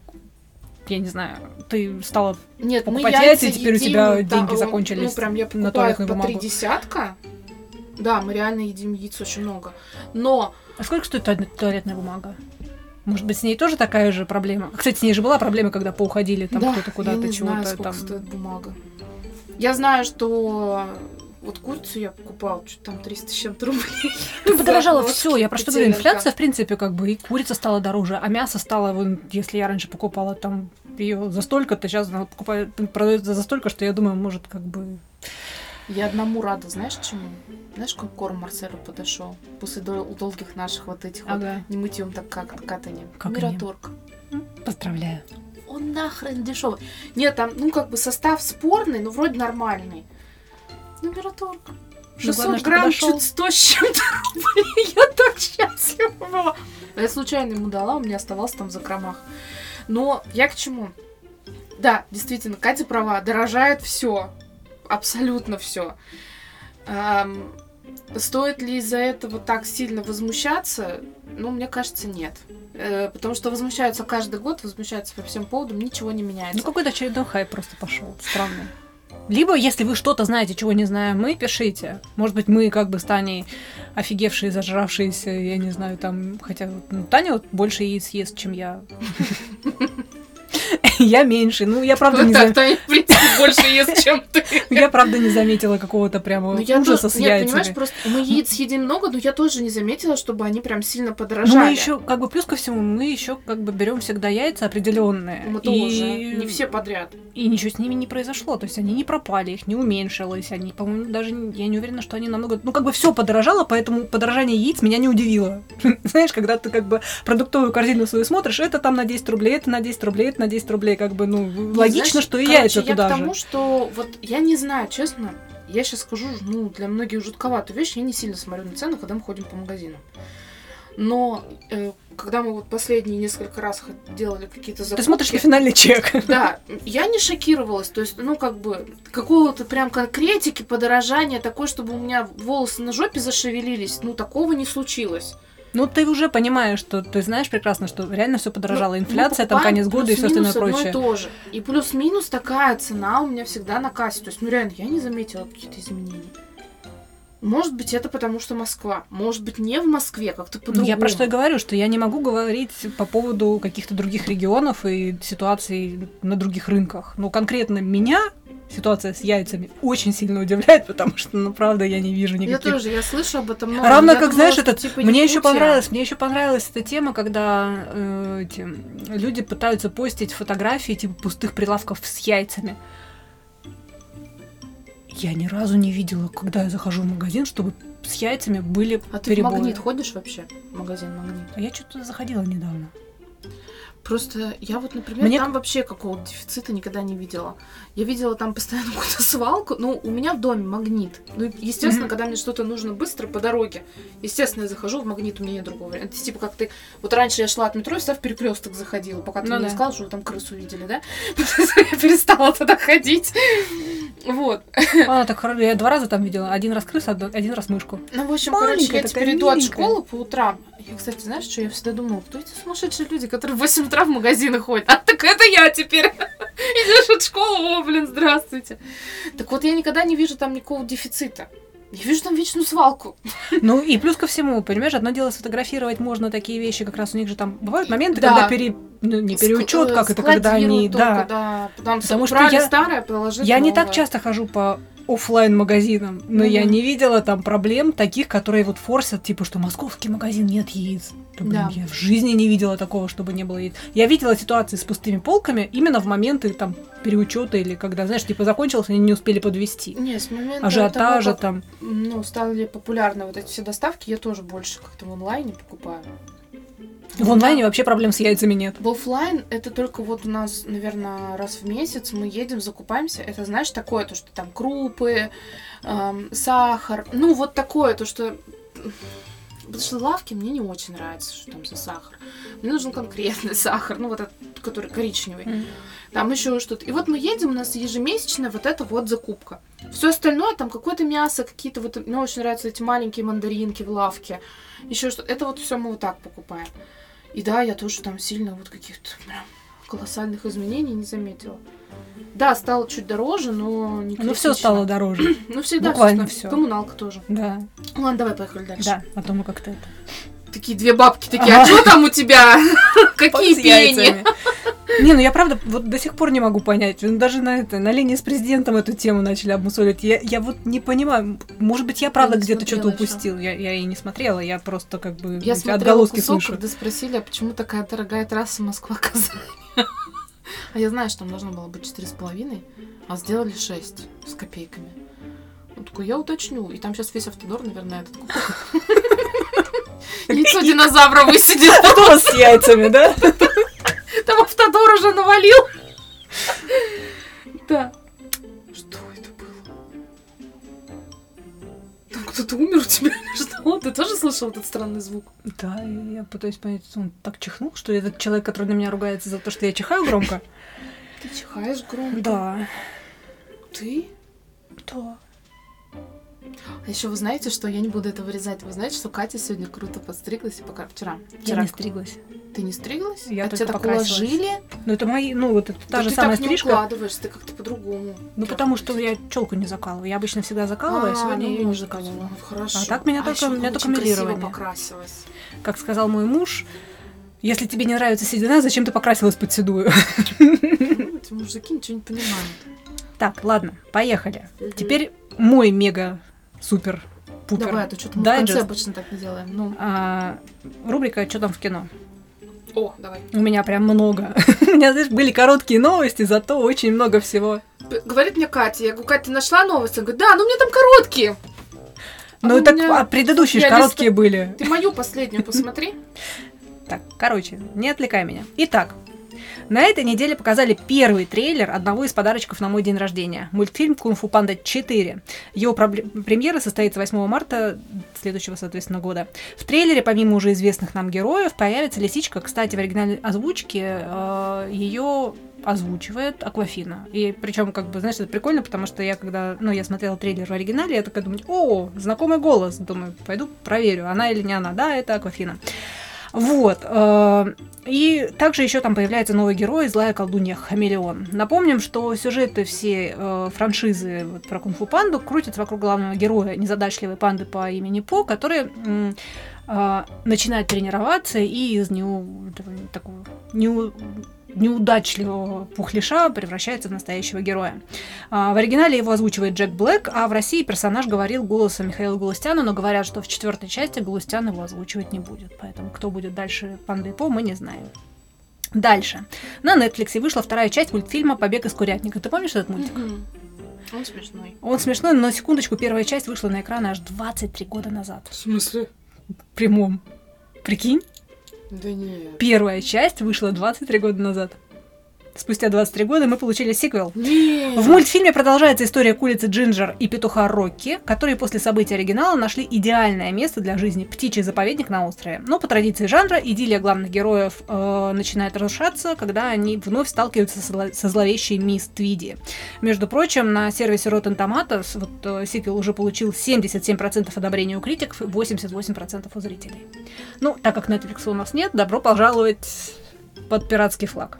я не знаю, ты стала Нет, мы покупать яйца яйца, и теперь у едим, тебя да, деньги э, закончились Ну, прям я на туалетную по три бумагу. десятка. Да, мы реально едим яиц очень много. Но А сколько стоит туалет- туалетная бумага? Может быть, с ней тоже такая же проблема? Кстати, с ней же была проблема, когда поуходили там Да, кто-то куда-то чего-то там. стоит бумага. Я знаю, что вот курицу я покупала, что там 300 с чем-то рублей. Ну, подорожало все. Я про что говорю, инфляция, в принципе, как бы и курица стала дороже, а мясо стало, если я раньше покупала там ее за столько-то, сейчас она покупает, продается за столько, что я думаю, может, как бы Я одному рада, знаешь чему? Знаешь, как корм Марселю подошел после дол- долгих наших вот этих вот Ага. не мытьем так как катанием. Как? Мираторг. Поздравляю. Он нахрен дешевый. Нет, там, ну, как бы состав спорный, но вроде нормальный. Мираторг. 600 главное, грамм, чуть 100 с чем-то рублей. Я так счастлива была. А Я случайно ему дала, у меня оставался там в закромах. Но я к чему? Да, действительно, Катя права, дорожает все. Абсолютно все. стоит ли из-за этого так сильно возмущаться? Ну, мне кажется, нет. Э, потому что возмущаются каждый год, возмущаются по всем поводам, ничего не меняется. Ну, какой-то очередной хайп просто пошел. Странный. Либо, если вы что-то знаете, чего не знаем мы, пишите. Может быть, мы как бы с Таней офигевшие, зажравшиеся, я не знаю, там... Хотя ну, Таня вот больше яиц ест, чем я. Я меньше. Ну, я правда Вот не так, за- Таня, в принципе, больше ест, чем ты. я правда не заметила какого-то прямо Ну, ужаса с понимаешь, яйцами. просто мы яиц едим много, но я тоже не заметила, чтобы они прям сильно Ну, подорожали. мы еще, как бы, плюс ко всему, мы еще как бы берем всегда яйца определенные. Мы тоже, не все подряд. И ничего с ними не произошло. То есть они не пропали, их не уменьшилось. Они, по-моему, даже я не уверена, что они намного. Ну, как бы все подорожало, поэтому подорожание яиц меня не удивило. Знаешь, когда ты как бы продуктовую корзину свою смотришь, это там на 10 рублей, это на 10 рублей, это на 10 рублей, как бы, ну, Ну, логично, знаешь, что и короче, яйца я туда к же. тому, что вот я не знаю, честно, я сейчас скажу, ну, для многих жутковатую вещь, я не сильно смотрю на цены, когда мы ходим по магазинам. Но э, когда мы вот последние несколько раз делали какие-то закупки... Ты смотришь на финальный чек. Да, я не шокировалась, то есть, ну, как бы, какого-то прям конкретики, подорожания такой, чтобы у меня волосы на жопе зашевелились, ну, такого не случилось. Ну, ты уже понимаешь, что ты знаешь прекрасно, что реально все подорожало. Ну, Инфляция, мы там конец года и все остальное прочее. одно и то же. И плюс-минус такая цена у меня всегда на кассе. То есть, ну реально, я не заметила какие-то изменения. Может быть, это потому что Москва. Может быть, не в Москве, как-то Ну, по-другому. Я про что и говорю, что я не могу говорить по поводу каких-то других регионов и ситуаций на других рынках. Но конкретно меня ситуация с яйцами очень сильно удивляет, потому что, ну, правда, я не вижу Я никаких... тоже, я слышу об этом много. Равно Я как, думала, знаешь, этот, типа, мне еще понравилось, мне еще понравилась эта тема, когда э, эти, люди пытаются постить фотографии типа пустых прилавков с яйцами. Я ни разу не видела, когда я захожу в магазин, чтобы с яйцами были А ты перебои. в Магнит ходишь вообще? В магазин Магнит? А я что-то заходила недавно. Просто я вот, например, Мне там вообще какого-то дефицита никогда не видела. Я видела там постоянно какую-то свалку. Ну, у меня в доме магнит. Ну, естественно, Мгм. когда мне что-то нужно быстро по дороге, естественно, я захожу в магнит, у меня нет другого варианта. Это типа как ты... Вот раньше я шла от метро и всегда в перекресток заходила, пока ты Ну мне не да. сказал, что вы там крысу видели, да? Я перестала туда ходить. Вот. А, так хоро- я два раза там видела. Один раз крыса, од- один раз мышку. Ну, в общем, короче, я теперь иду от школы по утрам. Я, кстати, знаешь, что я всегда думала, кто эти сумасшедшие люди, которые в 8 утра в магазины ходят? А так это я теперь. Идешь от школы, о, блин, здравствуйте. Так вот, я никогда не вижу там никакого дефицита. Я вижу там вечную свалку. Ну и плюс ко всему, понимаешь, одно дело сфотографировать можно такие вещи, как раз у них же там бывают моменты, Да. когда пере... ну, не переучет, Ск- как э, это, когда они, только, да. да. Там Потому что я- старое, положили Я не так новое. часто хожу по оффлайн магазинам, но Мгм. я не видела там проблем таких, которые вот форсят, типа, что московский магазин нет яиц. Да, блин, Да. я в жизни не видела такого, чтобы не было яиц. Я видела ситуации с пустыми полками именно в моменты там переучета или когда, знаешь, типа закончилось, они не успели подвести. Не, с момента Ажиотажа того, как, там. ну, стали популярны вот эти все доставки, я тоже больше как-то в онлайне покупаю. В онлайне вообще проблем с яйцами нет. В оффлайн это только вот у нас, наверное, раз в месяц мы едем, закупаемся. Это, знаешь, такое, то, что там крупы, эм, сахар. Ну, вот такое, то, что... Потому что лавки мне не очень нравится, что там за сахар. Мне нужен конкретный сахар, ну, вот этот, который коричневый. Там еще что-то. И вот мы едем, у нас ежемесячная вот эта вот закупка. Все остальное, там какое-то мясо, какие-то вот... Мне очень нравятся эти маленькие мандаринки в лавке. Еще что-то. Это вот все мы вот так покупаем. И да, я тоже там сильно вот каких-то прям колоссальных изменений не заметила. Да, стало чуть дороже, но не Ну, все критично. стало дороже. Ну, всегда буквально стало. Коммуналка тоже. Да, Ладно, давай поехали дальше. да, а то мы как-то это. Такие две бабки такие, а что там у тебя? Какие пени? яйцами. Не, ну я правда вот до сих пор не могу понять. Ну, Даже на это, на линии с президентом эту тему начали обмусолить. Я, я вот не понимаю. Может быть, я правда где-то что-то упустил. Я, я и не смотрела, я просто как бы Я отголоски кусок, слышу. когда спросили, а почему такая дорогая трасса Москва-Казань? А я знаю, что там должно было быть четыре с половиной, а сделали шесть с копейками. Он такой, я уточню. И там сейчас весь автодор, наверное, этот. Яйцо динозавра высидел. Кто с яйцами, да? Там автодор уже навалил. Да. Что это было? Там кто-то умер у тебя или что? Ты тоже слышал этот странный звук? Да, я пытаюсь понять, он так чихнул, что этот человек, который на меня ругается за то, что я чихаю громко. Ты чихаешь громко. Да. Ты? Да. А еще вы знаете, что я не буду это вырезать. Вы знаете, что Катя сегодня круто подстриглась и пока вчера. Я Вчера. не стриглась. Ты не стриглась? Я а только тебя так уложили? Ну, это мои, ну, вот это та Да же ты самая так не стрижка. укладываешься, ты как-то по-другому. Ну, потому что я челку не закалываю. Я обычно всегда закалываю, а сегодня ну, я ее не закалывала. Ну, хорошо. А так меня только- ещё меня только милирование. покрасилась. Как сказал мой муж, если тебе не нравится седина, зачем ты покрасилась под седую? Ну, Эти мужики ничего не понимают. Так, ладно, поехали. Теперь мой мега супер пупер. Давай, а то что-то мы в конце обычно так не делаем. Ну, А, рубрика «Что там в кино?». о, давай. У меня прям много. У меня, знаешь, были короткие новости, зато очень много всего. Говорит мне Катя, я говорю, Катя, ты нашла новости? Она говорит, да, ну у меня там короткие. А Ну, у так меня- а предыдущие ж я короткие были. Ты мою последнюю посмотри. Так, короче, не отвлекай меня. Итак, на этой неделе показали первый трейлер одного из подарочков на мой день рождения. Мультфильм «Кунг-фу панда 4». Его премьера состоится 8 марта следующего, соответственно, года. В трейлере, помимо уже известных нам героев, появится лисичка. Кстати, в оригинальной озвучке ее озвучивает Аквафина. И причем, как бы, знаешь, это прикольно, потому что я когда, ну, я смотрела трейлер в оригинале, я такая думаю, о, знакомый голос. Думаю, пойду проверю, она или не она. Да, это Аквафина. Вот. э, И также еще там появляется новый герой, злая колдунья Хамелеон. Напомним, что сюжеты все э, франшизы про Кунг-фу панду крутятся вокруг главного героя, незадачливой панды по имени По, который э, начинает тренироваться и из неу- такого неу- неудачливого пухлиша превращается в настоящего героя. А, В оригинале его озвучивает Джек Блэк, а в России персонаж говорил голосом Михаила Галустяна, но говорят, что в четвертой части Галустян его озвучивать не будет. Поэтому кто будет дальше Панды и По, мы не знаем. Дальше. На Netflix вышла вторая часть мультфильма «Побег из курятника». Ты помнишь этот мультик? Он смешной. Он смешной, но секундочку, первая часть вышла на экран аж 23 года назад. В смысле? В прямом. Прикинь? Да нет. Первая часть вышла 23 года назад. Спустя 23 года мы получили сиквел. Нет. В мультфильме продолжается история курицы Джинджер и петуха Рокки, которые после событий оригинала нашли идеальное место для жизни – птичий заповедник на острове. Но по традиции жанра идиллия главных героев э, начинает разрушаться, когда они вновь сталкиваются со, зло- со зловещей мисс Твиди. Между прочим, на сервисе Rotten Tomatoes вот, э, сиквел уже получил 77% одобрения у критиков и 88% у зрителей. Ну, так как Netflix у нас нет, добро пожаловать под пиратский флаг.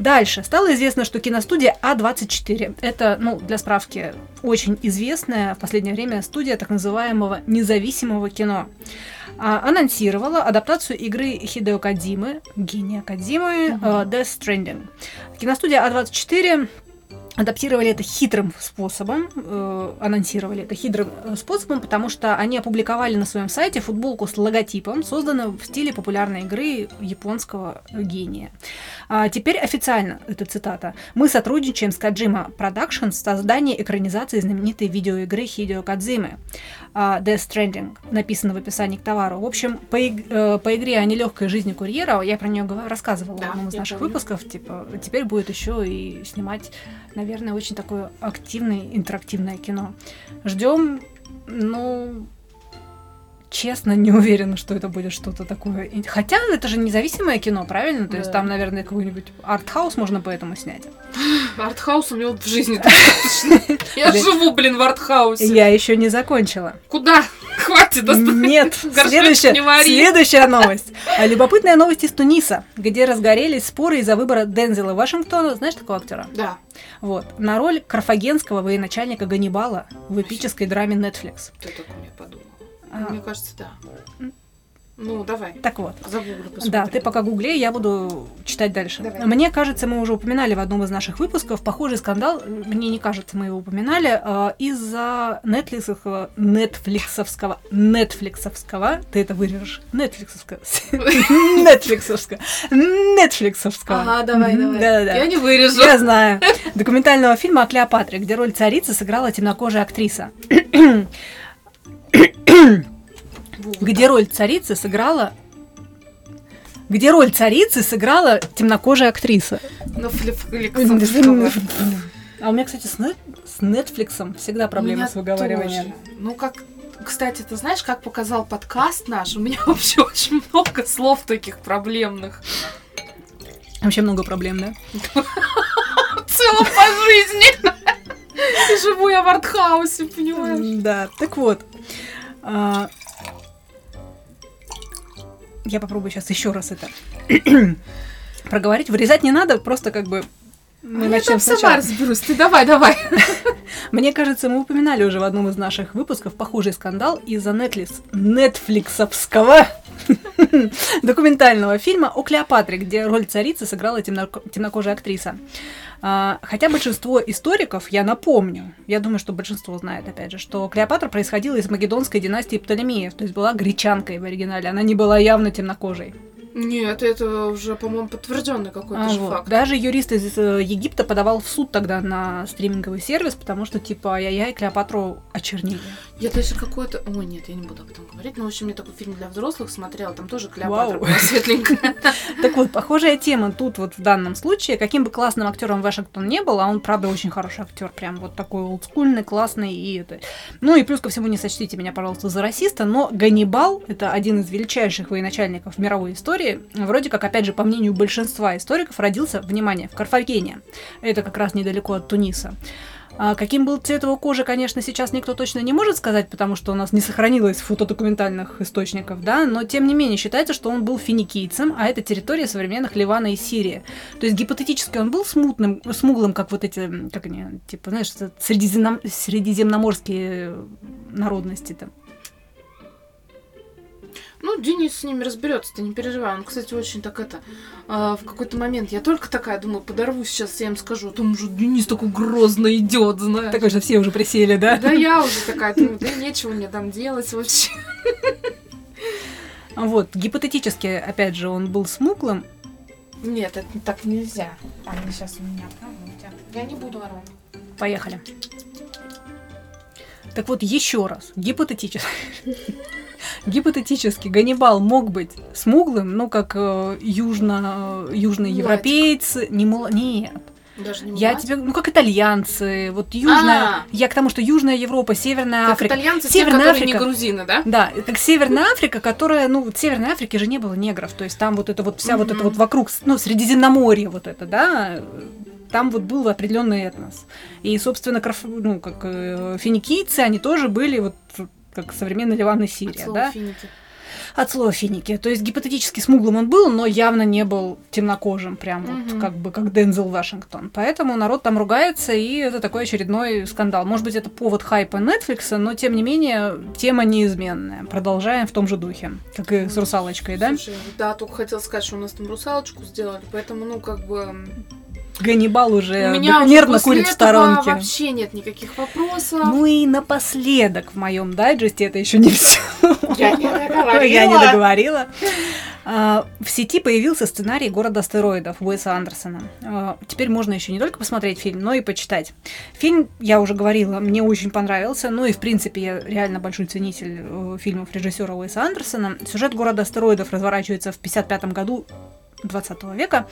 Дальше. Стало известно, что киностудия А24, это, ну, для справки, очень известная в последнее время студия так называемого независимого кино, а, анонсировала адаптацию игры Хидео Кадзимы, гения Кадзимы, Мгм. э, Death Stranding. Киностудия А24 адаптировали это хитрым способом, э, анонсировали это хитрым э, способом, потому что они опубликовали на своем сайте футболку с логотипом, созданную в стиле популярной игры японского гения. А теперь официально, это цитата, мы сотрудничаем с Kojima Productions в создании экранизации знаменитой видеоигры Хидео Кадзимы а, Death Stranding, написано в описании к товару. В общем, по, э, по игре о нелегкой жизни курьера, я про нее рассказывала Да, в одном из наших помню. выпусков, типа, теперь будет еще и снимать, наверное, очень такое активное, интерактивное кино. Ждем, ну, честно, не уверена, что это будет что-то такое. Хотя это же независимое кино, правильно? То есть Да. там, наверное, какой-нибудь артхаус можно поэтому снять. Артхаус у меня в жизни достаточно. Я живу, блин, в артхаусе. Я еще не закончила. Куда? Хватит. Нет, следующая, не вари. следующая новость. А, Любопытная новость из Туниса, где разгорелись споры из-за выбора Дензела Вашингтона. Знаешь такого актера? Да. Вот. На роль карфагенского военачальника Ганнибала в эпической драме Netflix. Ты так мне подумал. А, Мне кажется, да. Ну, давай. Так вот. Загуглю. Да, ты пока гугли, я буду читать дальше. Давай. Мне кажется, мы уже упоминали в одном из наших выпусков похожий скандал, мне не кажется, мы его упоминали, э, из-за нетфликсовского, нетфликсовского, нетфликсовского, ты это вырежешь, нетфликсовского, нетфликсовского, нетфликсовского. Ага, давай, давай. Да-да-да. Я не вырежу. Я знаю. Документального фильма о Клеопатре, где роль царицы сыграла темнокожая актриса. Где роль царицы сыграла... Где роль царицы сыграла темнокожая актриса. На флифликсовского. А у меня, кстати, с, нет, с Netflix всегда проблемы с выговариванием. тоже. Ну, как... Кстати, ты знаешь, как показал подкаст наш? У меня вообще очень много слов таких проблемных. Вообще много проблем, да? В целом по жизни. Живу я в артхаусе, понимаешь? Да, так вот. Я попробую сейчас еще раз это проговорить. Вырезать не надо, просто как бы мы А я начнем там сама разберусь. Ты давай, давай. Мне кажется, мы упоминали уже в одном из наших выпусков похожий скандал из-за Netflix, нетфликсовского документального фильма о Клеопатре, где роль царицы сыграла темноко- темнокожая актриса. А, Хотя большинство историков, я напомню, я думаю, что большинство знает, опять же, что Клеопатра происходила из македонской династии Птолемеев, то есть была гречанкой в оригинале, она не была явно темнокожей. Нет, это уже, по-моему, подтвержденный какой-то А, же вот. факт. Даже юрист из э, Египта подавал в суд тогда на стриминговый сервис, потому что, типа, ай-яй, Клеопатру очернили. Я даже какой-то... Ой, нет, я не буду об этом говорить. Но, в общем, я такой фильм для взрослых смотрела. Там тоже Клеопатра Вау. была светленькая. Так вот, похожая тема тут вот в данном случае. Каким бы классным актером Вашингтон не был, а он, правда, очень хороший актер, прям вот такой олдскульный, классный и это. Ну и плюс ко всему, не сочтите меня, пожалуйста, за расиста, но Ганнибал, это один из величайших военачальников мировой истории, вроде как, опять же, по мнению большинства историков, родился, внимание, в Карфагене. Это как раз недалеко от Туниса. А каким был цвет его кожи, конечно, сейчас никто точно не может сказать, потому что у нас не сохранилось фотодокументальных источников, да, но тем не менее считается, что он был финикийцем, а это территория современных Ливана и Сирии. То есть гипотетически он был смутным, смуглым, как вот эти, как они, типа, знаешь, это средиземном- средиземноморские народности там. Ну, Денис с ними разберется, ты не переживай. Он, кстати, очень так это... а, в какой-то момент я только такая думаю, подорвусь сейчас, я им скажу. а Там уже Денис такой грозно идет, знаешь. Такой же все уже присели, да? Да я уже такая думаю, да нечего мне там делать вообще. Вот, гипотетически, опять же, он был смуглым, Нет, это так нельзя. Они сейчас у меня. Я не буду орать. Поехали. Так вот, еще раз, гипотетически. Гипотетически Ганнибал мог быть смуглым, ну, как э, южно, э, южные Мулатик. европейцы. Не мула... Нет. Даже не Я тебе, ну, как итальянцы, вот южная... А. Я к тому, что Южная Европа, Северная Как Африка. итальянцы, те, Северная не Африка. грузины, да? Да, как Северная Африка, которая, ну, вот в Северной Африке же не было негров, то есть там вот это вот вся вот это вот вокруг, ну, Средиземноморье вот это, да, там вот был определенный этнос. И, собственно, ну, как э, финикийцы, они тоже были вот как современный Ливан и От Сирия, слова да? финики. От слова финики. То есть гипотетически смуглым он был, но явно не был темнокожим, прям вот Мгм. как бы как Дензел Вашингтон. Поэтому народ там ругается, и это такой очередной скандал. Может быть, это повод хайпа Netflix, но тем не менее тема неизменная. Продолжаем в том же духе, как и с русалочкой, да? Слушай, да, только хотела сказать, что у нас там русалочку сделали, поэтому, ну, как бы... Ганнибал уже у меня уже нервно курит в сторонке. вообще нет никаких вопросов. Ну и напоследок в моем дайджесте это еще не все. я не договорила. Я не договорила. А, В сети появился сценарий «Город астероидов» Уэса Андерсона. А, Теперь можно еще не только посмотреть фильм, но и почитать. Фильм, я уже говорила, мне очень понравился. Ну и, в принципе, я реально большой ценитель э, фильмов режиссера Уэса Андерсона. Сюжет «Города астероидов» разворачивается в 55 году 20 века,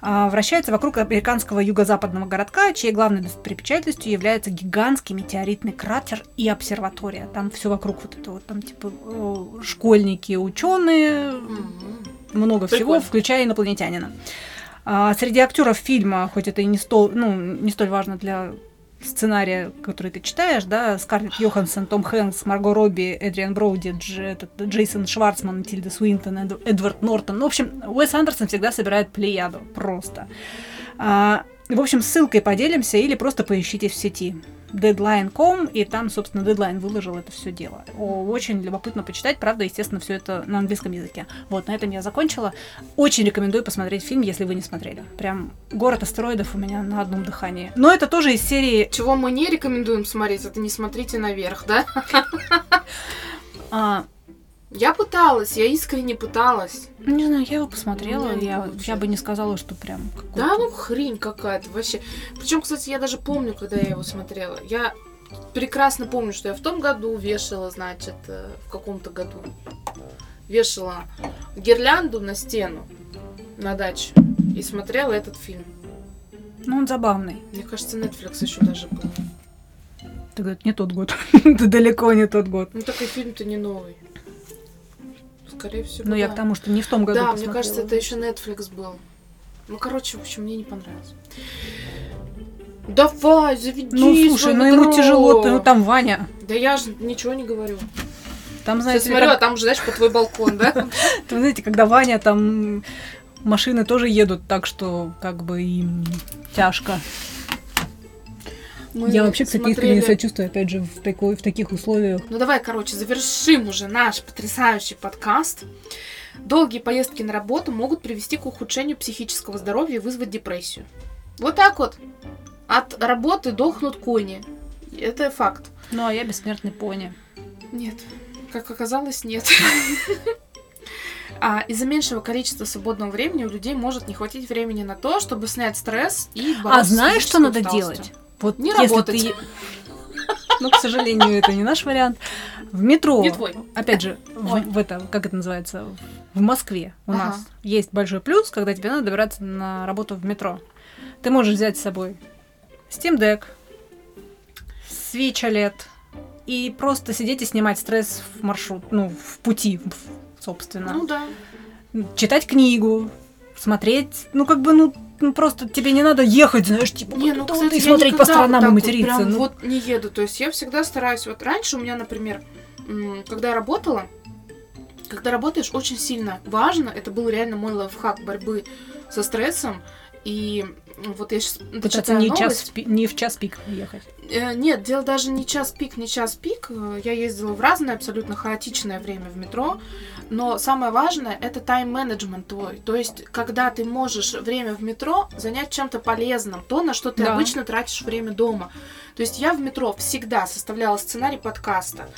а, вращается вокруг американского юго-западного городка, чьей главной достопримечательностью является гигантский метеоритный кратер и обсерватория. Там все вокруг вот это вот, там типа школьники, ученые, много всего, включая инопланетянина. А, среди актеров фильма, хоть это и не, стол, ну, не столь важно для сценария, который ты читаешь, да, Скарлетт Йоханссон, Том Хэнкс, Марго Робби, Эдриан Броуди, Дж- этот, Джейсон Шварцман, Тильда Суинтон, Эд- Эдвард Нортон. Ну, в общем, Уэс Андерсон всегда собирает плеяду, просто. А, в общем, ссылкой поделимся или просто поищите в сети. Deadline.com, и там, собственно, Deadline выложил это все дело. Очень любопытно почитать, правда, естественно, все это на английском языке. Вот, на этом я закончила. Очень рекомендую посмотреть фильм, если вы не смотрели. Прям город астероидов у меня на одном дыхании. Но это тоже из серии... Чего мы не рекомендуем смотреть, это не смотрите наверх, да? Я пыталась, я искренне пыталась. не знаю, я его посмотрела, Ну, я, я бы не сказала, что прям. Да, ну хрень какая-то вообще. Причем, кстати, я даже помню, когда я его смотрела. Я прекрасно помню, что я в том году вешала, значит, э, в каком-то году вешала гирлянду на стену на даче и смотрела этот фильм. Ну, он забавный. Мне кажется, Netflix еще даже был. Ты говоришь, не тот год. Это далеко не тот год. Ну, такой фильм-то не новый. Скорее всего, Ну, я да. к тому, что не в том году Да, мне посмотрела. кажется, это еще Netflix был. Ну, короче, в общем, мне не понравилось. Давай, заведи Ну, слушай, ну ему тяжело, ну там Ваня. Да я же ничего не говорю. Там, Я знаете, смотрю, а как- там же, знаешь, по твой балкон, да? Вы знаете, когда Ваня там машины тоже едут, так что как бы им тяжко. Мы Я вообще, кстати, смотрели- искренне сочувствую, опять же, в, такой, в таких условиях. Ну давай, короче, завершим уже наш потрясающий подкаст. Долгие поездки на работу могут привести к ухудшению психического здоровья и вызвать депрессию. Вот так вот. От работы дохнут кони. Это факт. Ну, а я бессмертный пони. Нет. Как оказалось, нет. А из-за меньшего количества свободного времени у людей может не хватить времени на то, чтобы снять стресс и А бороться знаешь, что надо делать? Вот Не если работать. ты... Ну, к сожалению, это не наш вариант. В метро, Не твой. опять же, в, Ой. в это, как это называется, в Москве у Ага. нас есть большой плюс, когда тебе надо добираться на работу в метро. Ты можешь взять с собой Steam Deck, Switch OLED и просто сидеть и снимать стресс в маршрут, ну, в пути, собственно. Ну да. Читать книгу, смотреть, ну, как бы, ну, ну, просто тебе не надо ехать, знаешь, типа, Не, ну, кстати, и смотреть по сторонам вот и так вот материться. прям ну. вот не еду. То есть я всегда стараюсь. Вот раньше у меня, например, когда я работала, когда работаешь, очень сильно важно, это был реально мой лайфхак борьбы со стрессом. И вот я сейчас Пытаться не, час, не в час пик ехать. Э, Нет, дело даже не час пик, не час пик. Э, Я ездила в разное, абсолютно хаотичное время в метро. Но самое важное это тайм-менеджмент твой. То есть, когда ты можешь время в метро занять чем-то полезным, то, на что ты Да. обычно тратишь время дома. То есть я в метро всегда составляла сценарий подкаста.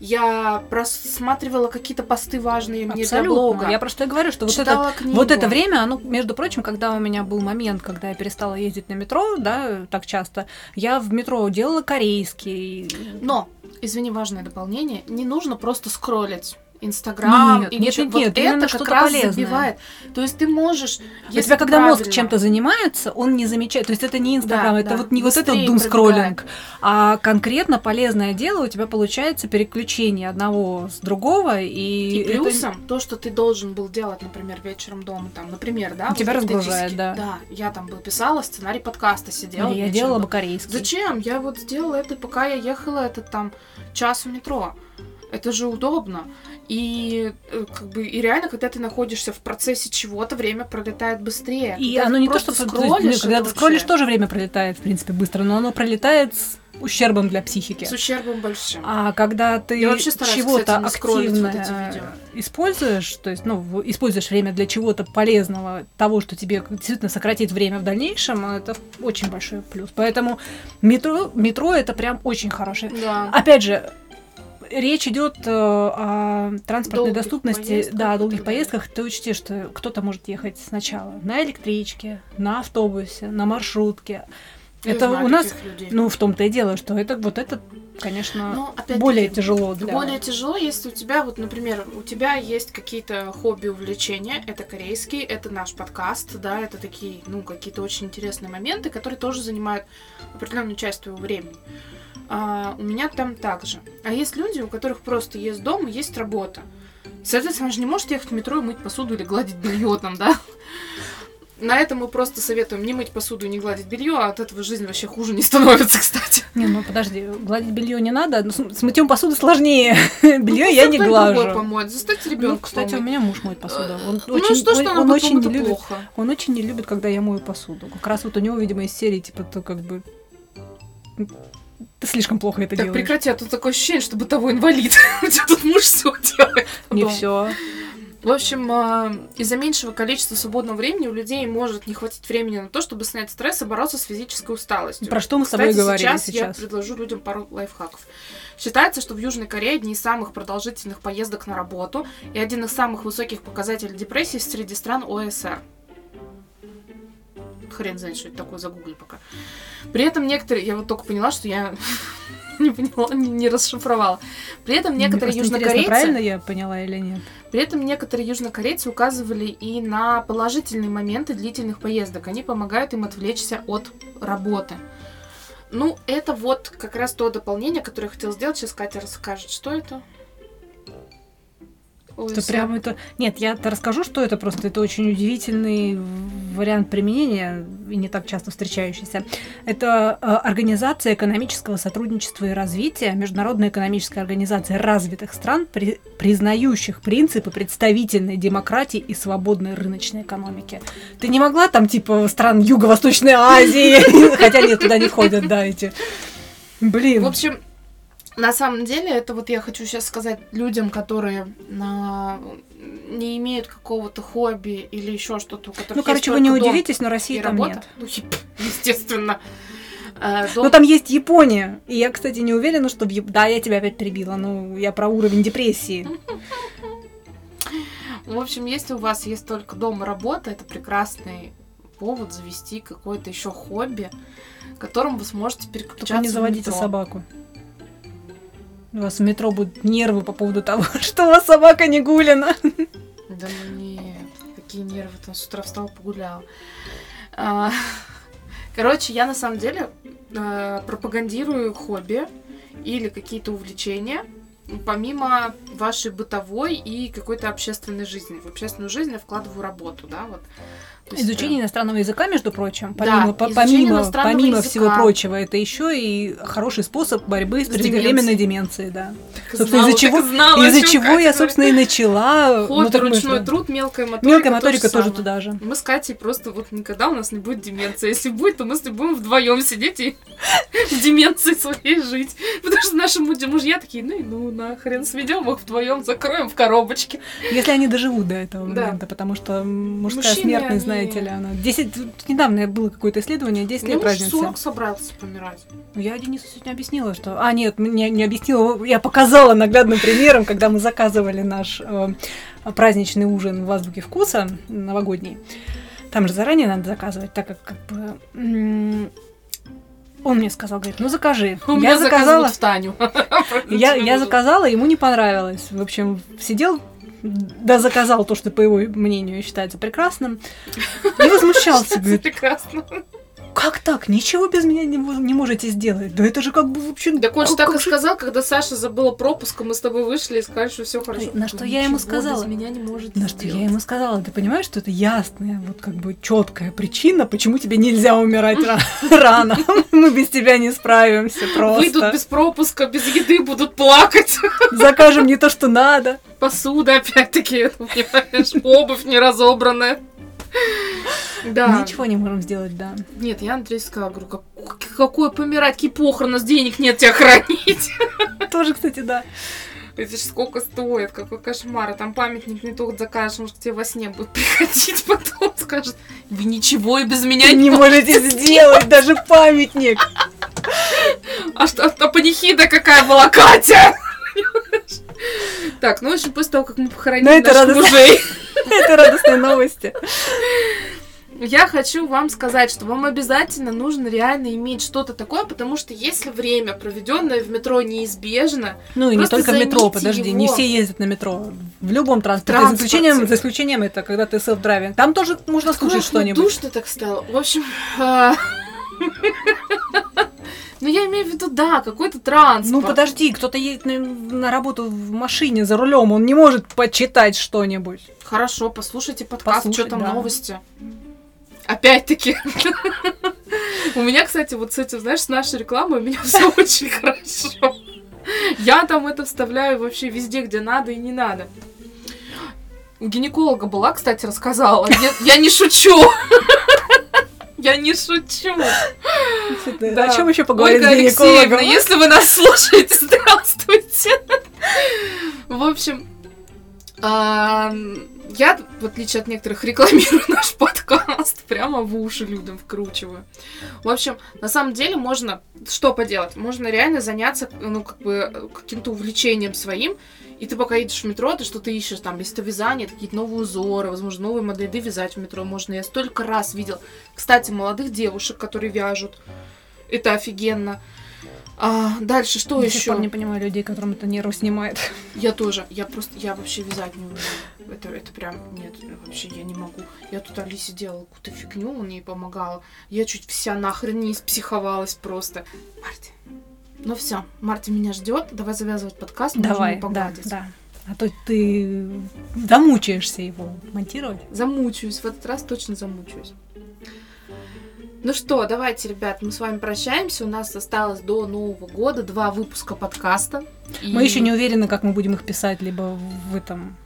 Я просматривала какие-то посты важные мне для Абсолютно. блога. Я просто и говорю, что вот это, читала книгу. вот это время, оно, между прочим, когда у меня был момент, когда я перестала ездить на метро, да, так часто, я в метро делала корейский. Но, извини, важное дополнение, не нужно просто скроллить. Инстаграм Нет, и нет, нет, вот нет, это что-то раз полезное. забивает. То есть ты можешь, У если тебя, когда мозг чем-то занимается, он не замечает. То есть это не Инстаграм, Да, это да. вот не вот этот Быстрее думскроллинг, а конкретно полезное дело у тебя получается переключение одного с другого, и, И это- плюсом то, что ты должен был делать, например, вечером дома, там, например, да, Тебя вот разгружает, да. Да, я там бы писала сценарий подкаста, сидела. Или я делала бы корейский. Зачем? Я вот сделала это, пока я ехала этот там час в метро. Это же удобно. И э, как бы и реально, когда ты находишься в процессе чего-то, время пролетает быстрее. И Когда оно не то, что... то есть, скроллишь, когда ты скроллишь, вообще тоже время пролетает, в принципе, быстро, но оно пролетает с ущербом для психики. с ущербом большим. А когда ты чего-то вот активно видео. используешь, то есть, ну, используешь время для чего-то полезного, того, что тебе действительно сократит время в дальнейшем, это очень большой плюс. Поэтому метро, метро это прям очень хорошее. Да. Опять же, речь идет э, о транспортной Долгих доступности, поездках да, о долгих поездках. Ты учти, что кто-то может ехать сначала на электричке, на автобусе, на маршрутке. Я это у нас, людей. ну, в том-то и дело, что это вот это, конечно, Ну, опять-таки, более тяжело для... Более тяжело, если у тебя, вот, например, у тебя есть какие-то хобби, увлечения, это корейский, это наш подкаст, да, это такие, ну, какие-то очень интересные моменты, которые тоже занимают определенную часть твоего времени. А, у меня там так же. А есть люди, у которых просто есть дом и есть работа. Соответственно, он же не может ехать в метро и мыть посуду или гладить белье там, да? На этом мы просто советуем не мыть посуду и не гладить белье, а от этого жизнь вообще хуже не становится, кстати. Не, ну подожди, гладить белье не надо, ну, с, с мытьем посуды сложнее. Ну, Белье пусть я не глажу. помоет. Заставьте Ну, ребенка кстати, у меня муж моет посуду. Он Ну очень, что, он- что она он будет очень не любит. плохо? Он очень не любит, когда я мою посуду. Как раз вот у него, видимо, из серии, типа, то как бы... Ты слишком плохо это Так делаешь. прекрати, а тут такое ощущение, что бытовой инвалид. У тебя тут муж все делает. Не все. В общем, а, из-за меньшего количества свободного времени у людей может не хватить времени на то, чтобы снять стресс и бороться с физической усталостью. Про что мы с тобой Кстати, говорили сейчас, сейчас? я предложу людям пару лайфхаков. Считается, что в Южной Корее одни из самых продолжительных поездок на работу и один из самых высоких показателей депрессии среди стран ОСР. Хрен знает, что это такое, загугли пока. При этом некоторые, я вот только поняла, что я не поняла, не, не расшифровала. При этом некоторые южнокорейцы... правильно я поняла или нет? При этом некоторые южнокорейцы указывали и на положительные моменты длительных поездок. Они помогают им отвлечься от работы. Ну, это вот как раз то дополнение, которое я хотела сделать. Сейчас Катя расскажет, что это. Ой, Это прям это... Нет, я расскажу, что это просто. Это очень удивительный вариант применения и не так часто встречающийся. Это э, Организация экономического сотрудничества и развития, Международная экономическая организация развитых стран, при- признающих принципы представительной демократии и свободной рыночной экономики. Ты не могла там типа стран Юго-Восточной Азии, хотя нет, туда не входят, да, эти. Блин. В общем, на самом деле, это вот я хочу сейчас сказать людям, которые а, не имеют какого-то хобби или еще что-то, у которых ну, короче, вы не удивитесь, но России там работа. нет. Ну, естественно. Э, дом- Ну, там есть Япония. И я, кстати, не уверена, что в Яп- Да, я тебя опять перебила. Ну, я про уровень депрессии. В общем, если у вас есть только дом и работа, это прекрасный повод завести какое-то еще хобби, которым вы сможете переключаться Только не заводите собаку. У вас в метро будут нервы по поводу того, что у вас собака не гулина. Да ну нет, какие нервы, там с утра встала, погуляла. А, Короче, я на самом деле э, пропагандирую хобби или какие-то увлечения, помимо вашей бытовой и какой-то общественной жизни. В общественную жизнь я вкладываю работу, да, вот. Есть, Изучение э, иностранного языка, между прочим, Да, помимо, по- изучение помимо, помимо языка. всего прочего, это еще и хороший способ борьбы с, С преждевременной деменцией. да. так собственно, из-за чего- знала, Из-за чём чего я, собственно, и начала. Хобби, ну, так ручной же- труд, мелкая моторика. Мелкая то моторика же тоже самое. туда же. Мы с Катей просто вот никогда у нас не будет деменции. Если будет, то мы с ней будем вдвоем сидеть и в деменции своей жить. Потому что наши муж- мужья такие, ну и ну нахрен сведем их вдвоем, закроем в коробочке. Если они доживут до этого Да. момента, потому что мужская смертность, они- знаете ли, она... 10... тут Недавно было какое-то исследование, 10 лет Ну, разница. 40 собрался помирать. Я Денису сегодня объяснила, что... А, нет, мне не объяснила, я показала наглядным примером, когда мы заказывали наш э, праздничный ужин в Азбуке Вкуса, новогодний. Там же заранее надо заказывать, так как как бы... м, Он мне сказал, говорит, ну закажи. У я заказала, в Таню. я, я заказала, ему не понравилось. В общем, сидел, да заказал то, что, по его мнению, считается прекрасным. И возмущался, говорит, Прекрасно. Как так? Ничего без меня не, не можете сделать? Да это же как бы вообще... Так он же как- так и же- сказал, когда Саша забыла пропуск, и мы с тобой вышли и сказали, что все хорошо. На что я ему сказала? без меня не можете На что я ему сказала, ты понимаешь, что это ясная, вот как бы четкая причина, почему тебе нельзя умирать ра- рано. Мы без тебя не справимся Выйдут просто. без пропуска, без еды, будут плакать. Закажем не то, что надо. Посуда, опять-таки, понимаешь, обувь не разобранная. Да. Ничего не можем сделать, да. Нет, я Андрею сказала, говорю, как, какое помирать, какие похороны, нас денег нет тебя хранить. Тоже, кстати, да. Это ж сколько стоит, какой кошмар. А там памятник не только закажешь, может, к тебе во сне будет приходить потом, скажет, вы ничего и без меня Не можете сделать даже памятник. А что, а панихида какая была, Катя? Так, ну, в общем, после того, как мы похоронили Ну, наших мужей, Это радостные новости. я хочу вам сказать, что вам обязательно нужно реально иметь что-то такое, потому что если время, проведенное в метро, неизбежно, Ну и не только в метро, подожди, его. не все ездят на метро. В любом транспорте. За Транспорте. исключением, за исключением это, когда ты self-driving. Там тоже можно скушать Ах, что-нибудь. Душно так стало. В общем, а, ну я имею в виду, да, какой-то транспорт. Ну подожди, кто-то едет на, на работу в машине за рулем, он не может почитать что-нибудь. Хорошо, послушайте подкаст, Послушать, что там да. новости. Опять-таки. У меня, кстати, вот с этим, знаешь, с нашей рекламой у меня все очень хорошо. Я там это вставляю вообще везде, где надо и не надо. У гинеколога была, кстати, рассказала. Я, я не шучу. Я не шучу. Да. О чем еще поговорить Ольга? Алексеевна, если вы нас слушаете, здравствуйте. В общем, я, в отличие от некоторых, рекламирую наш подкаст. Прямо в уши людям вкручиваю. В общем, на самом деле можно что поделать? Можно реально заняться, ну, как бы, каким-то увлечением своим. И ты пока едешь в метро, ты что-то ищешь, там, если это вязание, какие-то новые узоры, возможно, новые модели вязать в метро можно. Я столько раз видел, кстати, молодых девушек, которые вяжут. Это офигенно. А, дальше что сих еще? пор не понимаю людей, которым это нервы снимает. Я тоже. Я просто, я вообще вязать не умею. Это, это прям, нет, вообще я не могу. Я тут Алисе делала какую-то фигню, он ей помогала. Я чуть вся нахрен не испсиховалась просто. Марти, ну все, Марти меня ждет. Давай завязывать подкаст. Давай, да, да. А то ты замучаешься его монтировать. Замучаюсь, в этот раз точно замучаюсь. Ну что, давайте, ребят, мы с вами прощаемся. У нас осталось до Нового года два выпуска подкаста. Мы еще не уверены, как мы будем их писать, либо в этом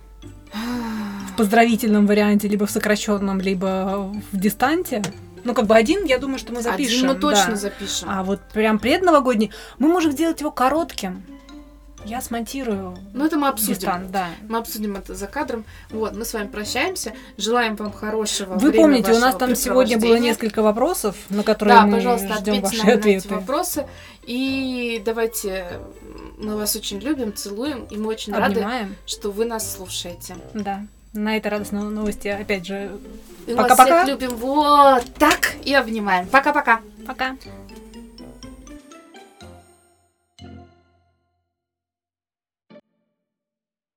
в поздравительном варианте, либо в сокращенном, либо в дистанте. Ну, как бы один, я думаю, что мы запишем. Один мы точно да. запишем. А вот прям предновогодний мы можем сделать его коротким. Я смонтирую Ну, это мы обсудим. дистант, да. Мы обсудим это за кадром. Вот, мы с вами прощаемся. Желаем вам хорошего Вы помните, у нас там сегодня было несколько вопросов, на которые Да, мы пожалуйста, ждем ваши нам на эти ответы. вопросы. И давайте, мы вас очень любим, целуем, и мы очень рады, Обнимаем. что вы нас слушаете. Да. На этой радостной новости, опять же, Пока-пока. любим вот так и обнимаем. Пока-пока. пока.